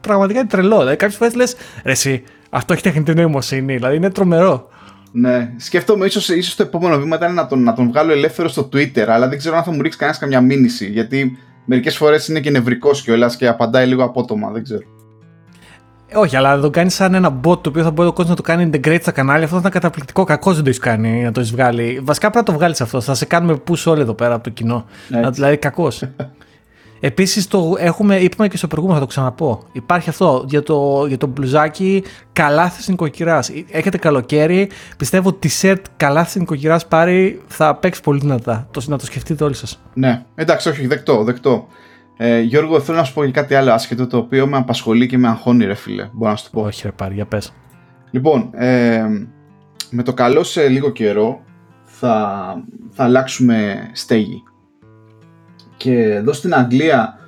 πραγματικά είναι τρελό. Δηλαδή, κάποιες φορές λες, εσύ, αυτό έχει τεχνητή νοημοσύνη. Δηλαδή, είναι τρομερό. Ναι, σκέφτομαι ίσως ίσως το επόμενο βήμα ήταν να τον, να τον βγάλω ελεύθερο στο Twitter, αλλά δεν ξέρω αν θα μου ρίξεις κανένας καμιά μήνυση. Γιατί μερικές φορές είναι και νευρικός κιόλας και απαντάει λίγο απότομα, δεν ξέρω. Όχι, αλλά να το κάνεις σαν ένα bot το οποίο θα μπορεί ο κόσμος να το κάνει integrate στα κανάλια, αυτός θα ήταν καταπληκτικό. Κακός δεν το έχεις κάνει να το έχεις βγάλει. Βασικά πρέπει να το βγάλεις αυτό. Θα σε κάνουμε push όλοι εδώ πέρα από το κοινό. Έτσι. Δηλαδή, κακός. Επίσης, το έχουμε, είπαμε και στο προηγούμενο, θα το ξαναπώ. Υπάρχει αυτό για το, για το μπλουζάκι καλάθι νοικοκυρά. Έχετε καλοκαίρι. Πιστεύω ότι t-shirt καλάθι νοικοκυρά πάρει θα παίξει πολύ δυνατά. Το, να το σκεφτείτε όλοι σας. Ναι, εντάξει, όχι, δεκτό, δεκτό. Ε, Γιώργο, θέλω να σου πω και κάτι άλλο άσχετο το οποίο με απασχολεί και με αγχώνει, ρε φίλε. Μπορώ να σου το πω. Όχι, ρε πάρει, για πες. Λοιπόν, ε, με το καλό σε λίγο καιρό θα, θα αλλάξουμε στέγη. Και εδώ στην Αγγλία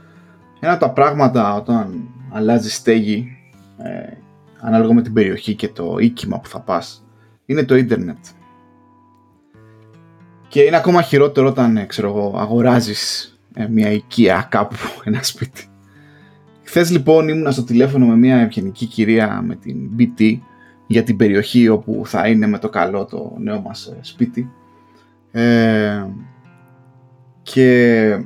ένα από τα πράγματα όταν αλλάζει στέγη ε, ανάλογα με την περιοχή και το οίκημα που θα πας είναι το ίντερνετ. Και είναι ακόμα χειρότερο όταν ε, ξέρω εγώ, αγοράζεις ε, μια οικία κάπου, ένα σπίτι. Χθες λοιπόν ήμουνα στο τηλέφωνο με μια ευγενική κυρία με την BT για την περιοχή όπου θα είναι με το καλό το νέο μας ε, σπίτι ε, και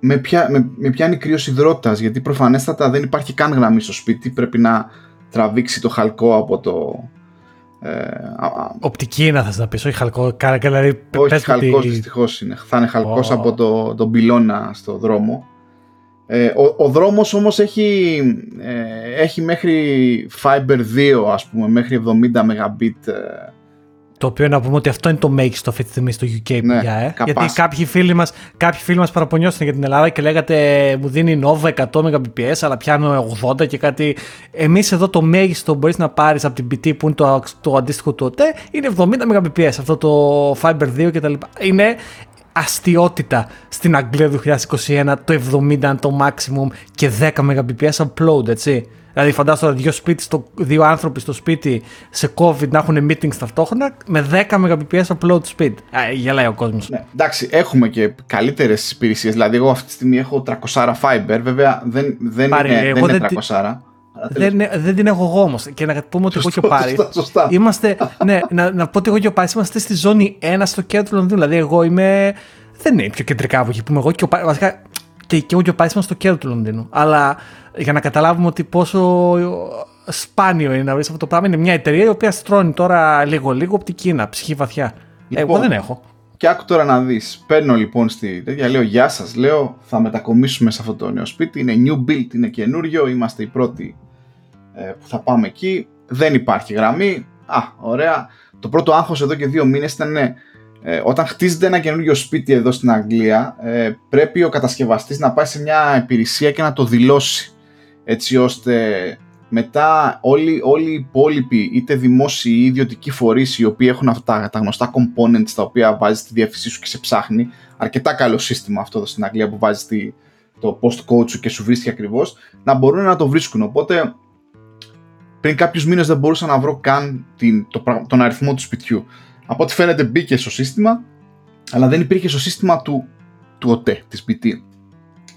με, πια, με, με πιάνει κρύος υδρότας γιατί προφανέστατα δεν υπάρχει καν γραμμή στο σπίτι πρέπει να τραβήξει το χαλκό από το ε, Οπτική να θες να πεις, όχι χαλκό δηλαδή, Όχι χαλκός ότι... δυστυχώς είναι. Θα είναι χαλκός από το, τον πυλώνα στο δρόμο. Ε, ο, ο δρόμος όμως έχει, ε, έχει μέχρι Fiber 2 ας πούμε, μέχρι 70 Mbit. Ε. το οποίο να πούμε ότι αυτό είναι το μέγιστο αυτή τη στιγμή στο UK ναι, πια, ε. Γιατί κάποιοι φίλοι μας, κάποιοι φίλοι μας παραπονιώσαν για την Ελλάδα και λέγατε μου δίνει Nova 100 Mbps αλλά πιάνω 80 και κάτι. Εμείς εδώ το μέγιστο μπορείς να πάρεις από την BT που είναι το, το αντίστοιχο του ΟΤΕ είναι 70 Mbps αυτό το Fiber 2 κτλ. Είναι αστείωτητα στην Αγγλία 2021 το 70 το maximum και 10 Mbps upload, έτσι. Δηλαδή φαντάζομαι δύο, σπίτι στο, δύο άνθρωποι στο σπίτι σε COVID να έχουν meetings ταυτόχρονα με 10 Mbps upload speed. Α, γελάει ο κόσμος. Ναι, εντάξει, έχουμε και καλύτερες υπηρεσίες. Δηλαδή εγώ αυτή τη στιγμή έχω 300 fiber, βέβαια δεν, δεν Πάρε, είναι, δεν είναι 300. Δεν, δεν την έχω εγώ όμως. Και να πούμε ότι εγώ και ο Πάρη. Είμαστε. ναι, να, να πω ότι εγώ και ο Πάρη είμαστε στη ζώνη 1 στο κέντρο του Λονδίνου. Δηλαδή, εγώ είμαι. Δεν είναι πιο κεντρικά από εκεί που είμαι εγώ και ο Πάρη. Βασικά και, και εγώ και ο Πάρη είμαστε στο κέντρο του Λονδίνου. Αλλά για να καταλάβουμε ότι πόσο σπάνιο είναι να βρεις αυτό το πράγμα, είναι μια εταιρεία η οποία στρώνει τώρα λίγο-λίγο από την Κίνα, ψυχή βαθιά. Λοιπόν, εγώ δεν έχω. Και άκου τώρα να δεις. Παίρνω λοιπόν στη τέτοια, λέω Γεια σας, λέω θα μετακομίσουμε σε αυτό το νέο σπίτι. Είναι new build, είναι καινούριο. Είμαστε οι πρώτοι ε, που θα πάμε εκεί. Δεν υπάρχει γραμμή. Α, ωραία. Το πρώτο άγχος εδώ και δύο μήνες ήταν ε, όταν χτίζεται ένα καινούριο σπίτι εδώ στην Αγγλία, ε, πρέπει ο κατασκευαστής να πάει σε μια υπηρεσία και να το δηλώσει. Έτσι ώστε μετά όλοι, όλοι οι υπόλοιποι, είτε δημόσιοι ή ιδιωτικοί φορείς, οι οποίοι έχουν αυτά τα γνωστά components τα οποία βάζεις τη διεύθυνσή σου και σε ψάχνει, αρκετά καλό σύστημα αυτό εδώ στην Αγγλία που βάζεις το postcode σου και σου βρίσκει ακριβώς, να μπορούν να το βρίσκουν. Οπότε πριν κάποιους μήνες δεν μπορούσα να βρω καν την, το, τον αριθμό του σπιτιού. Από ό,τι φαίνεται μπήκε στο σύστημα, αλλά δεν υπήρχε στο σύστημα του, του ΟΤΕ, της BT.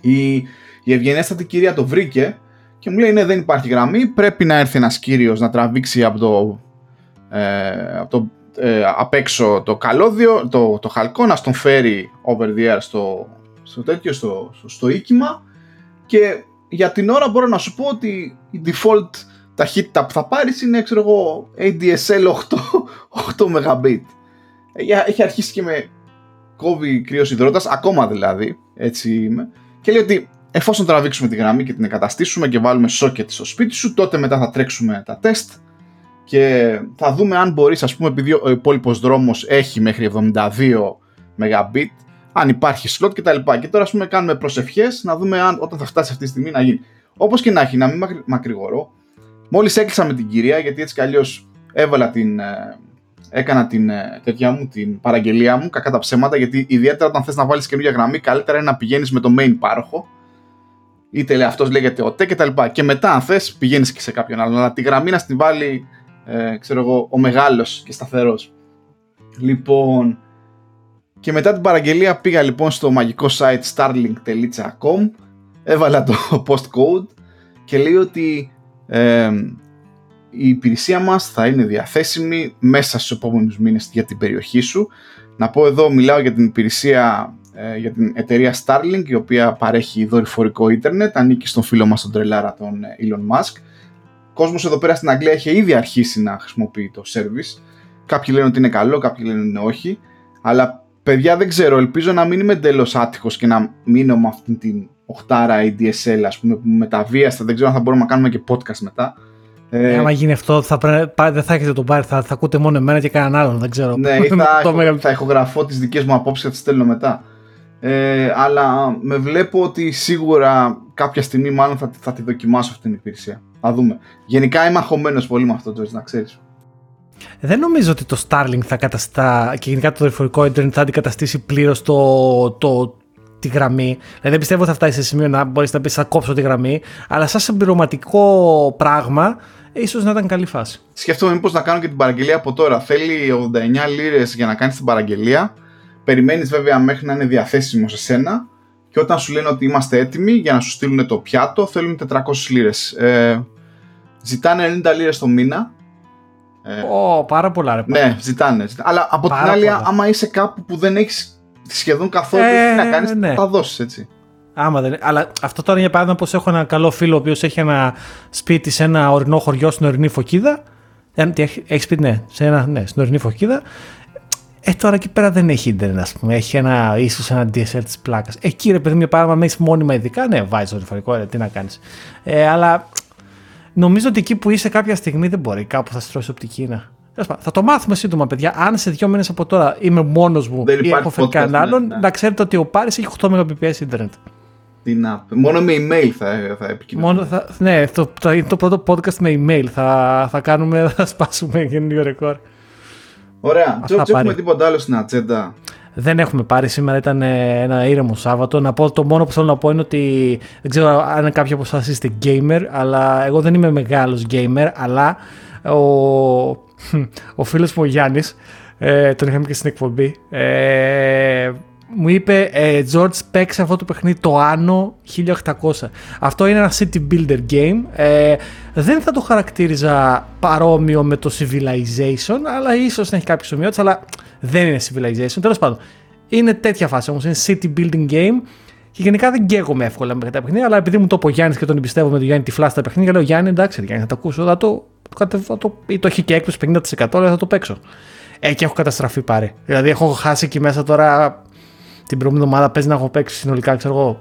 Η, η ευγενέστατη κυρία το βρήκε και μου λέει ναι δεν υπάρχει γραμμή, πρέπει να έρθει ένας κύριος να τραβήξει από το, ε, από το ε, απ' έξω το καλώδιο, το, το χαλκό, να στον φέρει over the air στο, στο τέτοιο, στο, στο, στο οίκημα και για την ώρα μπορώ να σου πω ότι η default ταχύτητα που θα πάρεις είναι ξέρω εγώ ADSL 8, 8 Mbit. Έχει αρχίσει και με κόβει κρύος υδρότας, ακόμα δηλαδή, έτσι είμαι. Και λέει ότι εφόσον τραβήξουμε τη γραμμή και την εγκαταστήσουμε και βάλουμε socket στο σπίτι σου, τότε μετά θα τρέξουμε τα τεστ και θα δούμε αν μπορείς, ας πούμε, επειδή ο υπόλοιπος δρόμος έχει μέχρι 72 Mbit, αν υπάρχει slot κτλ. Και, και τώρα, ας πούμε, κάνουμε προσευχές να δούμε αν όταν θα φτάσει αυτή τη στιγμή να γίνει. Όπως και να έχει, να μην μακρηγορώ, μόλις έκλεισα με την κυρία, γιατί έτσι κι αλλιώς έβαλα την, ε, έκανα την, ε, τέτοια μου, την παραγγελία μου, κακά τα ψέματα, γιατί ιδιαίτερα όταν θες να βάλεις καινούργια γραμμή, καλύτερα είναι να πηγαίνεις με το main πάροχο, είτε λέει, αυτός λέγεται ΟΤΕ και τα λοιπά. Και μετά αν θες πηγαίνεις και σε κάποιον άλλον, αλλά τη γραμμή να στην βάλει, ε, ξέρω εγώ, ο μεγάλος και σταθερός. Λοιπόν, και μετά την παραγγελία πήγα λοιπόν στο μαγικό site starlink.com, έβαλα το postcode και λέει ότι ε, η υπηρεσία μας θα είναι διαθέσιμη μέσα στους επόμενους μήνες για την περιοχή σου. Να πω εδώ, μιλάω για την υπηρεσία ε, για την εταιρεία Starlink η οποία παρέχει δορυφορικό ίντερνετ, ανήκει στον φίλο μας τον τρελάρα τον ε, Elon Musk. Ο κόσμος εδώ πέρα στην Αγγλία έχει ήδη αρχίσει να χρησιμοποιεί το service. Κάποιοι λένε ότι είναι καλό, κάποιοι λένε ότι όχι. Αλλά παιδιά δεν ξέρω, ελπίζω να μην είμαι εντελώς άτυχος και να μείνω με αυτήν την 8 ADSL ας πούμε που μεταβίαστα, δεν ξέρω αν θα μπορούμε να κάνουμε και podcast μετά. Ε, άμα γίνει αυτό, θα δεν θα έχετε τον πάρει, θα, θα ακούτε μόνο εμένα και κανέναν άλλον, δεν ξέρω. Ναι, ή θα, έχω, θα ηχογραφώ τις δικές μου απόψεις και θα τις στέλνω μετά. Ε, αλλά με βλέπω ότι σίγουρα κάποια στιγμή μάλλον θα, θα τη δοκιμάσω αυτή την υπηρεσία. Θα δούμε. Γενικά είμαι αγχωμένος πολύ με αυτό, το να ξέρεις. Δεν νομίζω ότι το Starlink θα καταστά και γενικά το δορυφορικό ίντερνετ θα αντικαταστήσει πλήρως το, το, τη γραμμή. Δηλαδή δεν πιστεύω ότι θα φτάσει σε σημείο να μπορείς να πεις θα κόψω τη γραμμή, αλλά σαν συμπληρωματικό πράγμα ίσως να ήταν καλή φάση. Σκέφτομαι μήπως να κάνω και την παραγγελία από τώρα. Θέλει 89 λίρες για να κάνει την παραγγελία. Περιμένεις βέβαια μέχρι να είναι διαθέσιμο σε σένα. Και όταν σου λένε ότι είμαστε έτοιμοι για να σου στείλουν το πιάτο, θέλουν 400 λίρες. Ε, ζητάνε 90 λίρες το μήνα. Ω, oh, πάρα πολλά ρε. Ναι, ζητάνε. Αλλά από πάρα την άλλη, πολλά. άμα είσαι κάπου που δεν έχεις σχεδόν καθόλου ε, τι να κάνεις, ναι. θα δώσεις έτσι. Άμα δεν... Αλλά αυτό τώρα για παράδειγμα πως έχω ένα καλό φίλο ο οποίος έχει ένα σπίτι σε ένα ορεινό χωριό στην ορεινή Φωκίδα. Ε, έχεις σπίτι, ναι, σε ένα, ναι, στην ορεινή Φωκίδα. Ε, τώρα εκεί πέρα δεν έχει ίντερνετ, ας πούμε. Έχει ένα, ίσως ένα DSL της πλάκας. Εκεί ρε παιδί, μια παράδειγμα, με έχεις μόνιμα ειδικά, ναι, βάζεις το ρηφορικό, ρε, τι να κάνεις. Ε, αλλά νομίζω ότι εκεί που είσαι κάποια στιγμή δεν μπορεί, κάπου θα στρώσει οπτική να. Θα το μάθουμε σύντομα, παιδιά. Αν σε δύο μήνες από τώρα είμαι μόνος μου ή έχω φέρει κανέναν άλλον, ναι, ναι. να ξέρετε ότι ο Πάρης έχει 8 Mbps Ιντερνετ. Τι να Μόνο με email θα, θα επικοινωνήσουμε. ναι, το, το, το, πρώτο podcast με email. Θα, θα κάνουμε, θα σπάσουμε καινούριο ρεκόρ. Ωραία. Τζορτζ, έχουμε τίποτα άλλο στην ατζέντα; Δεν έχουμε πάρει. Σήμερα ήταν ε, ένα ήρεμο Σάββατο. Να πω το μόνο που θέλω να πω είναι ότι δεν ξέρω αν κάποιοι από εσάς είστε gamer, αλλά εγώ δεν είμαι μεγάλος gamer. Αλλά ο, ο φίλος μου ο Γιάννης, ε, τον είχαμε και στην εκπομπή, ε, μου είπε ε, George παίξε αυτό το παιχνίδι το Anno 1800 αυτό είναι ένα city builder game. Ε, δεν θα το χαρακτήριζα παρόμοιο με το Civilization αλλά ίσως να έχει κάποιες ομοιότητες αλλά δεν είναι Civilization. Τέλος πάντων είναι τέτοια φάση όμως είναι city building game. Και γενικά δεν καίγομαι εύκολα με τα παιχνίδια αλλά επειδή μου το είπε ο Γιάννης και τον εμπιστεύω με τον Γιάννη τυφλά στα παιχνίδια λέω Γιάννη εντάξει Γιάννη θα το ακούσω θα το, θα το, ή το έχει και έκπληξη 50% αλλά θα το παίξω ε, και έχω καταστραφεί πάρει. Δηλαδή έχω χάσει εκεί μέσα τώρα την προηγούμενη εβδομάδα παίζει να έχω παίξει συνολικά, ξέρω εγώ,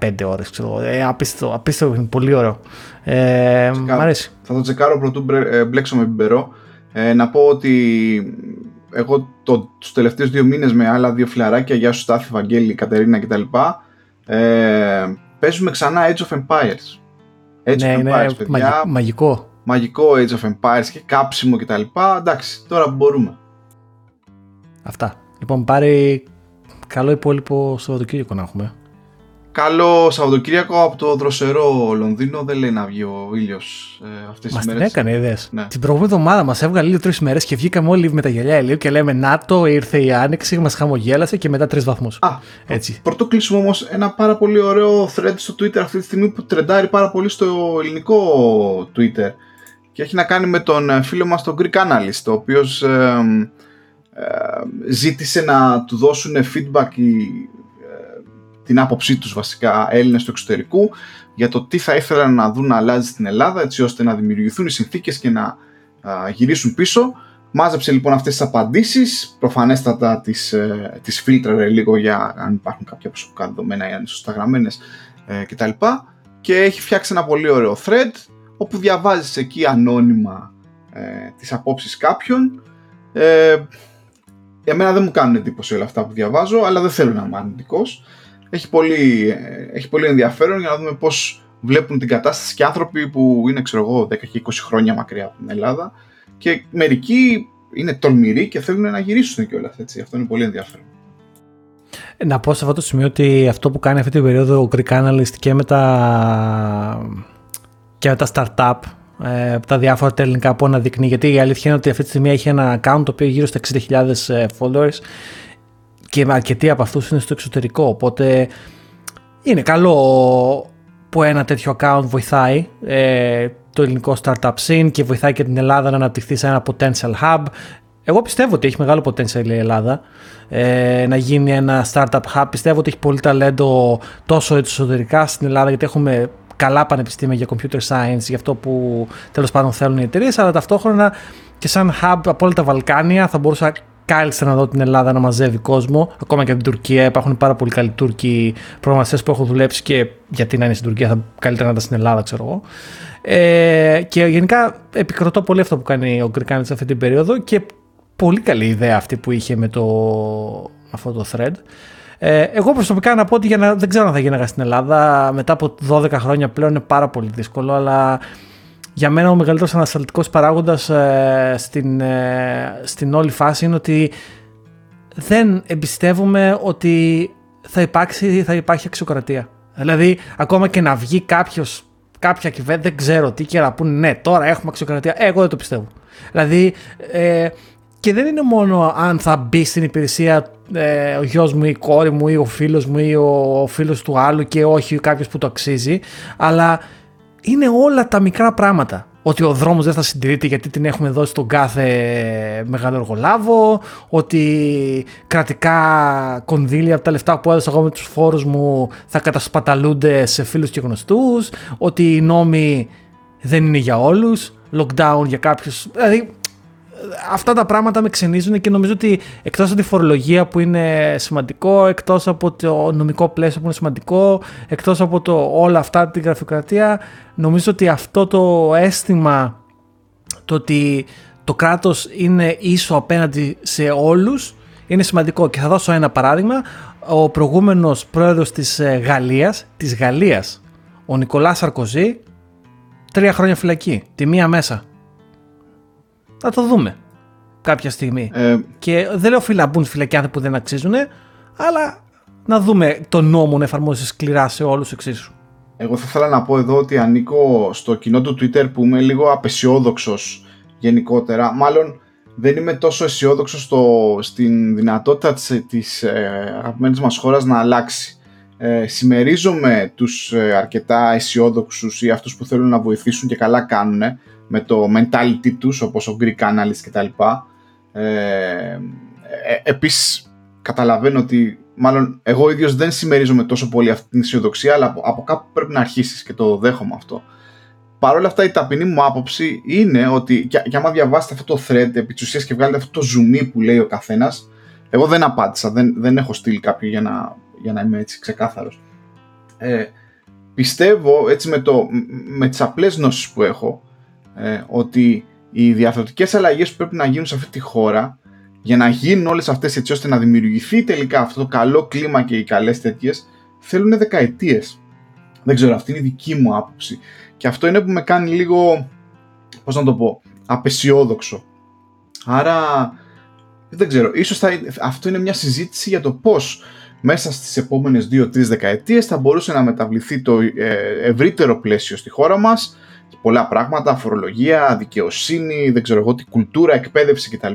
15 ώρες, ξέρω ε, απίστευτο, απίστευτο, πολύ ωραίο. Ε, μ' αρέσει. Θα το τσεκάρω πρωτού ε, μπλέξω με πιμπερό. Ε, να πω ότι εγώ το, τους τελευταίους δύο μήνες με άλλα δύο φιλαράκια, Γεια σου Στάθη, Βαγγέλη, Κατερίνα κτλ. Ε, παίζουμε ξανά Age of Empires. Age ναι, of Empires, παιδιά. Μαγικό. Μαγικό Age of Empires και κάψιμο κτλ. Εντάξει, τώρα μπορούμε. Αυτά. Λοιπόν, πάρει Καλό υπόλοιπο Σαββατοκύριακο να έχουμε. Καλό Σαββατοκύριακο από το δροσερό Λονδίνο. Δεν λέει να βγει ο ήλιος ε, αυτές τις μέρε. Μας την έκανε, είδες; Ναι. Την προηγούμενη εβδομάδα μας έβγαλε λίγο τρεις μέρες και βγήκαμε όλοι με τα γυαλιά ηλίου και λέμε ΝΑΤΟ, ήρθε η άνοιξη, μας χαμογέλασε και μετά τρεις βαθμούς. Α, έτσι. Πρωτού κλείσουμε όμως ένα πάρα πολύ ωραίο thread στο Twitter αυτή τη στιγμή που τρεντάρει πάρα πολύ στο ελληνικό Twitter. Και έχει να κάνει με τον φίλο μας τον Greek Analyst, ο οποίος. Ε, ε, ζήτησε να του δώσουν feedback ε, την άποψή τους βασικά Έλληνες του εξωτερικού για το τι θα ήθελαν να δουν να αλλάζει στην Ελλάδα έτσι ώστε να δημιουργηθούν οι συνθήκες και να γυρίσουν πίσω. Μάζεψε λοιπόν αυτές τις απαντήσεις, προφανέστατα τις, ε, τις φίλτραρε λίγο για αν υπάρχουν κάποια προσωπικά δεδομένα ή αν είναι σωστά γραμμένες κτλ. Και έχει φτιάξει ένα πολύ ωραίο thread όπου διαβάζεις εκεί ανώνυμα ε, τις απόψεις κάποιων ε, Εμένα δεν μου κάνουν εντύπωση όλα αυτά που διαβάζω, αλλά δεν θέλω να είμαι αρνητικός. Έχει πολύ, ε, έχει πολύ ενδιαφέρον για να δούμε πώς βλέπουν την κατάσταση και άνθρωποι που είναι, ξέρω εγώ, 10 και 20 χρόνια μακριά από την Ελλάδα. Και μερικοί είναι τολμηροί και θέλουν να γυρίσουν κιόλα. Αυτό είναι πολύ ενδιαφέρον. Να πω σε αυτό το σημείο ότι αυτό που κάνει αυτή την περίοδο ο Greek Analyst και με τα, και με τα startup ε, τα διάφορα ελληνικά που αναδεικνύει. Γιατί η αλήθεια είναι ότι αυτή τη στιγμή έχει ένα account το οποίο γύρω στα 60.000 ε, followers και αρκετοί από αυτούς είναι στο εξωτερικό. Οπότε είναι καλό που ένα τέτοιο account βοηθάει ε, το ελληνικό startup scene και βοηθάει και την Ελλάδα να αναπτυχθεί σε ένα potential hub. Εγώ πιστεύω ότι έχει μεγάλο potential η Ελλάδα ε, να γίνει ένα startup hub. Πιστεύω ότι έχει πολύ ταλέντο τόσο εσωτερικά στην Ελλάδα γιατί έχουμε καλά πανεπιστήμια για computer science, για αυτό που τέλος πάντων θέλουν οι εταιρείες, αλλά ταυτόχρονα και σαν hub από όλα τα Βαλκάνια θα μπορούσα κάλλιστα να δω την Ελλάδα να μαζεύει κόσμο. Ακόμα και από την Τουρκία υπάρχουν πάρα πολύ καλοί Τούρκοι προγραμματιστέ που έχουν δουλέψει και γιατί να είναι στην Τουρκία, θα καλύτερα να ήταν στην Ελλάδα, ξέρω εγώ. Ε, και γενικά επικροτώ πολύ αυτό που κάνει ο Γκρικάνης αυτή την περίοδο και πολύ καλή ιδέα αυτή που είχε με το, αυτό το thread. Ε, εγώ προσωπικά να πω ότι για να, δεν ξέρω αν θα γίναγα στην Ελλάδα. Μετά από 12 χρόνια πλέον είναι πάρα πολύ δύσκολο, αλλά για μένα ο μεγαλύτερος ανασταλτικός παράγοντας ε, στην, ε, στην όλη φάση είναι ότι δεν εμπιστεύομαι ότι θα, υπάρξει, θα υπάρχει αξιοκρατία. Δηλαδή, ακόμα και να βγει κάποιος, κάποια κυβέρνηση, δεν ξέρω τι και να πούνε, ναι, τώρα έχουμε αξιοκρατία. Εγώ δεν το πιστεύω. Δηλαδή, ε, και δεν είναι μόνο αν θα μπει στην υπηρεσία ε, ο γιος μου ή η κόρη μου ή ο φίλος μου ή ο, ο φίλος του άλλου και όχι κάποιος που το αξίζει, αλλά είναι όλα τα μικρά πράγματα. Ότι ο δρόμος δεν θα συντηρείται γιατί την έχουμε δώσει στον κάθε μεγάλο εργολάβο, ότι κρατικά κονδύλια από τα λεφτά που έδωσα εγώ με τους φόρους μου θα κατασπαταλούνται σε φίλους και γνωστούς, ότι οι νόμοι δεν είναι για όλους, lockdown για κάποιους, δηλαδή αυτά τα πράγματα με ξενίζουν και νομίζω ότι εκτός από τη φορολογία που είναι σημαντικό, εκτός από το νομικό πλαίσιο που είναι σημαντικό, εκτός από το, όλα αυτά την γραφειοκρατία, νομίζω ότι αυτό το αίσθημα το ότι το κράτος είναι ίσο απέναντι σε όλους είναι σημαντικό και θα δώσω ένα παράδειγμα. Ο προηγούμενος πρόεδρος της ε, Γαλλίας, της Γαλλίας, ο Νικολάς Σαρκοζή, τρία χρόνια φυλακή, τη μία μέσα. Θα το δούμε κάποια στιγμή. Ε, και δεν λέω φίλα μπουν φυλακιά άνθρωποι που δεν αξίζουν, αλλά να δούμε το νόμο να εφαρμόζει σκληρά σε όλους εξίσου. Εγώ θα ήθελα να πω εδώ ότι ανήκω στο κοινό του Twitter που είμαι λίγο απεσιόδοξος γενικότερα. Μάλλον δεν είμαι τόσο αισιόδοξος στην δυνατότητα της, της ε, αγαπημένης μας χώρας να αλλάξει. Ε, συμμερίζομαι τους ε, αρκετά αισιόδοξους ή αυτούς που θέλουν να βοηθήσουν και καλά κάνουν με το mentality τους όπως ο Greek Analyst κτλ. Ε, ε, επίσης καταλαβαίνω ότι μάλλον εγώ ίδιος δεν συμμερίζομαι τόσο πολύ αυτή την αισιοδοξία αλλά από, από κάπου πρέπει να αρχίσεις και το δέχομαι αυτό. Παρ' όλα αυτά η ταπεινή μου άποψη είναι ότι και, και άμα διαβάσετε αυτό το thread επί της ουσίας και βγάλετε αυτό το zoom που λέει ο καθένας εγώ δεν απάντησα, δεν, δεν έχω στείλει κάποιο για να, για να είμαι έτσι ξεκάθαρος. Ε, πιστεύω έτσι με, το, με τις απλές γνώσεις που έχω ε, ότι οι διαφορετικές αλλαγές που πρέπει να γίνουν σε αυτή τη χώρα για να γίνουν όλες αυτές έτσι ώστε να δημιουργηθεί τελικά αυτό το καλό κλίμα και οι καλές τέτοιες θέλουν δεκαετίες. Δεν ξέρω, αυτή είναι η δική μου άποψη. Και αυτό είναι που με κάνει λίγο, πώς να το πω, απεσιόδοξο. Άρα, δεν ξέρω, ίσως θα, αυτό είναι μια συζήτηση για το πώς μέσα στις επόμενες 2-3 δεκαετίες θα μπορούσε να μεταβληθεί το ε, ευρύτερο πλαίσιο στη χώρα μας πολλά πράγματα, φορολογία, δικαιοσύνη, δεν ξέρω εγώ τι, κουλτούρα, εκπαίδευση κτλ.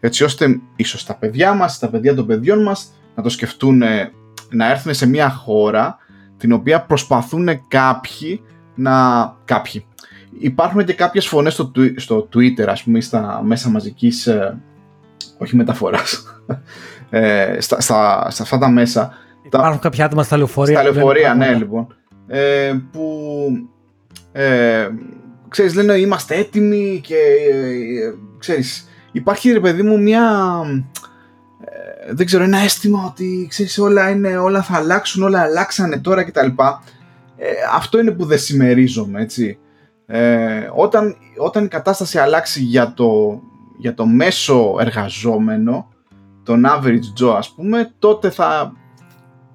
Έτσι ώστε ίσως τα παιδιά μας, τα παιδιά των παιδιών μας να το σκεφτούν να έρθουν σε μια χώρα την οποία προσπαθούν κάποιοι να... κάποιοι. Υπάρχουν και κάποιες φωνές στο, στο Twitter, ας πούμε, στα μέσα μαζικής, ε, όχι μεταφοράς, ε, στα, στα, στα αυτά τα μέσα. Υπάρχουν τα, κάποια άτομα στα λεωφορεία. Στα λεωφορεία, ναι, λοιπόν. Ε, που ε, ξέρεις λένε είμαστε έτοιμοι και ε, ξέρεις υπάρχει ρε παιδί μου μια ε, δεν ξέρω ένα αίσθημα ότι ξέρεις όλα, είναι, όλα θα αλλάξουν όλα αλλάξανε τώρα κτλ. Ε, αυτό είναι που δεν συμμερίζομαι έτσι. Ε, όταν, όταν η κατάσταση αλλάξει για το, για το μέσο εργαζόμενο τον average Joe ας πούμε τότε θα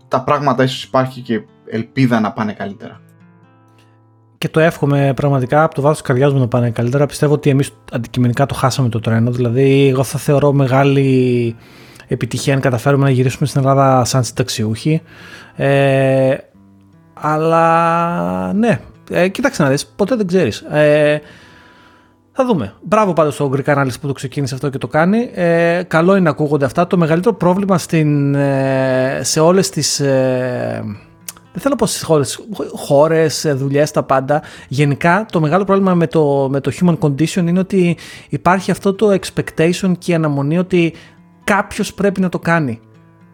τα πράγματα ίσως υπάρχει και ελπίδα να πάνε καλύτερα και το εύχομαι πραγματικά από το βάθος της καρδιάς μου να πάνε καλύτερα. Πιστεύω ότι εμείς αντικειμενικά το χάσαμε το τρένο. Δηλαδή, εγώ θα θεωρώ μεγάλη επιτυχία αν καταφέρουμε να γυρίσουμε στην Ελλάδα σαν συνταξιούχοι. Ε, αλλά ναι, ε, κοίταξε να δεις, ποτέ δεν ξέρεις. Ε, θα δούμε. Μπράβο πάντως στο Greek Analyst που το ξεκίνησε αυτό και το κάνει. Ε, καλό είναι να ακούγονται αυτά. Το μεγαλύτερο πρόβλημα στην, ε, σε όλες τις... Ε, δεν θέλω να πω στις χώρες, χώρες, δουλειές, τα πάντα. Γενικά, το μεγάλο πρόβλημα με το, με το human condition είναι ότι υπάρχει αυτό το expectation και η αναμονή ότι κάποιος πρέπει να το κάνει.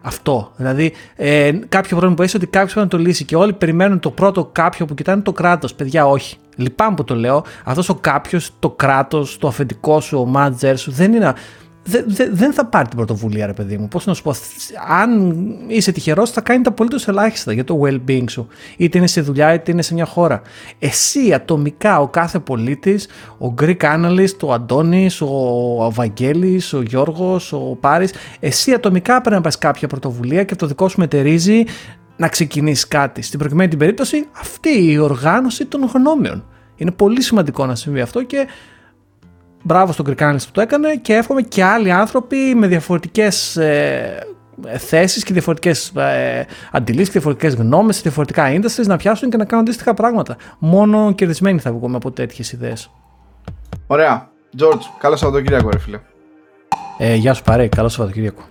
Αυτό. Δηλαδή, ε, κάποιο πρόβλημα που έχει ότι κάποιος πρέπει να το λύσει και όλοι περιμένουν το πρώτο κάποιο που κοιτάνε το κράτος. Παιδιά, όχι. Λυπάμαι που το λέω. Αυτός ο κάποιος, το κράτος, το αφεντικό σου, ο μάτζερ σου δεν είναι δεν θα πάρει την πρωτοβουλία, ρε παιδί μου. Πώς να σου πω, αν είσαι τυχερός, θα κάνει τα απολύτως ελάχιστα για το well-being σου. Είτε είναι σε δουλειά, είτε είναι σε μια χώρα. Εσύ ατομικά, ο κάθε πολίτης, ο Greek Analyst, ο Αντώνης, ο Βαγγέλη, ο Γιώργος, ο Πάρης, εσύ ατομικά πρέπει να πάρει κάποια πρωτοβουλία και το δικό σου μετερίζει να ξεκινήσεις κάτι. Στην προκειμένη την περίπτωση, αυτή η οργάνωση των γνώμεων Είναι πολύ σημαντικό να συμβεί αυτό και μπράβο στον Κρικάνης που το έκανε και εύχομαι και άλλοι άνθρωποι με διαφορετικές ε, θέσεις και διαφορετικές ε, αντιλήψεις και διαφορετικές γνώμες σε διαφορετικά industries να πιάσουν και να κάνουν αντίστοιχα πράγματα. Μόνο κερδισμένοι θα βγούμε από τέτοιες ιδέες. Ωραία. George, καλό Σαββατοκύριακο ρε φίλε. Ε, γεια σου παρέ, καλό Σαββατοκύριακο.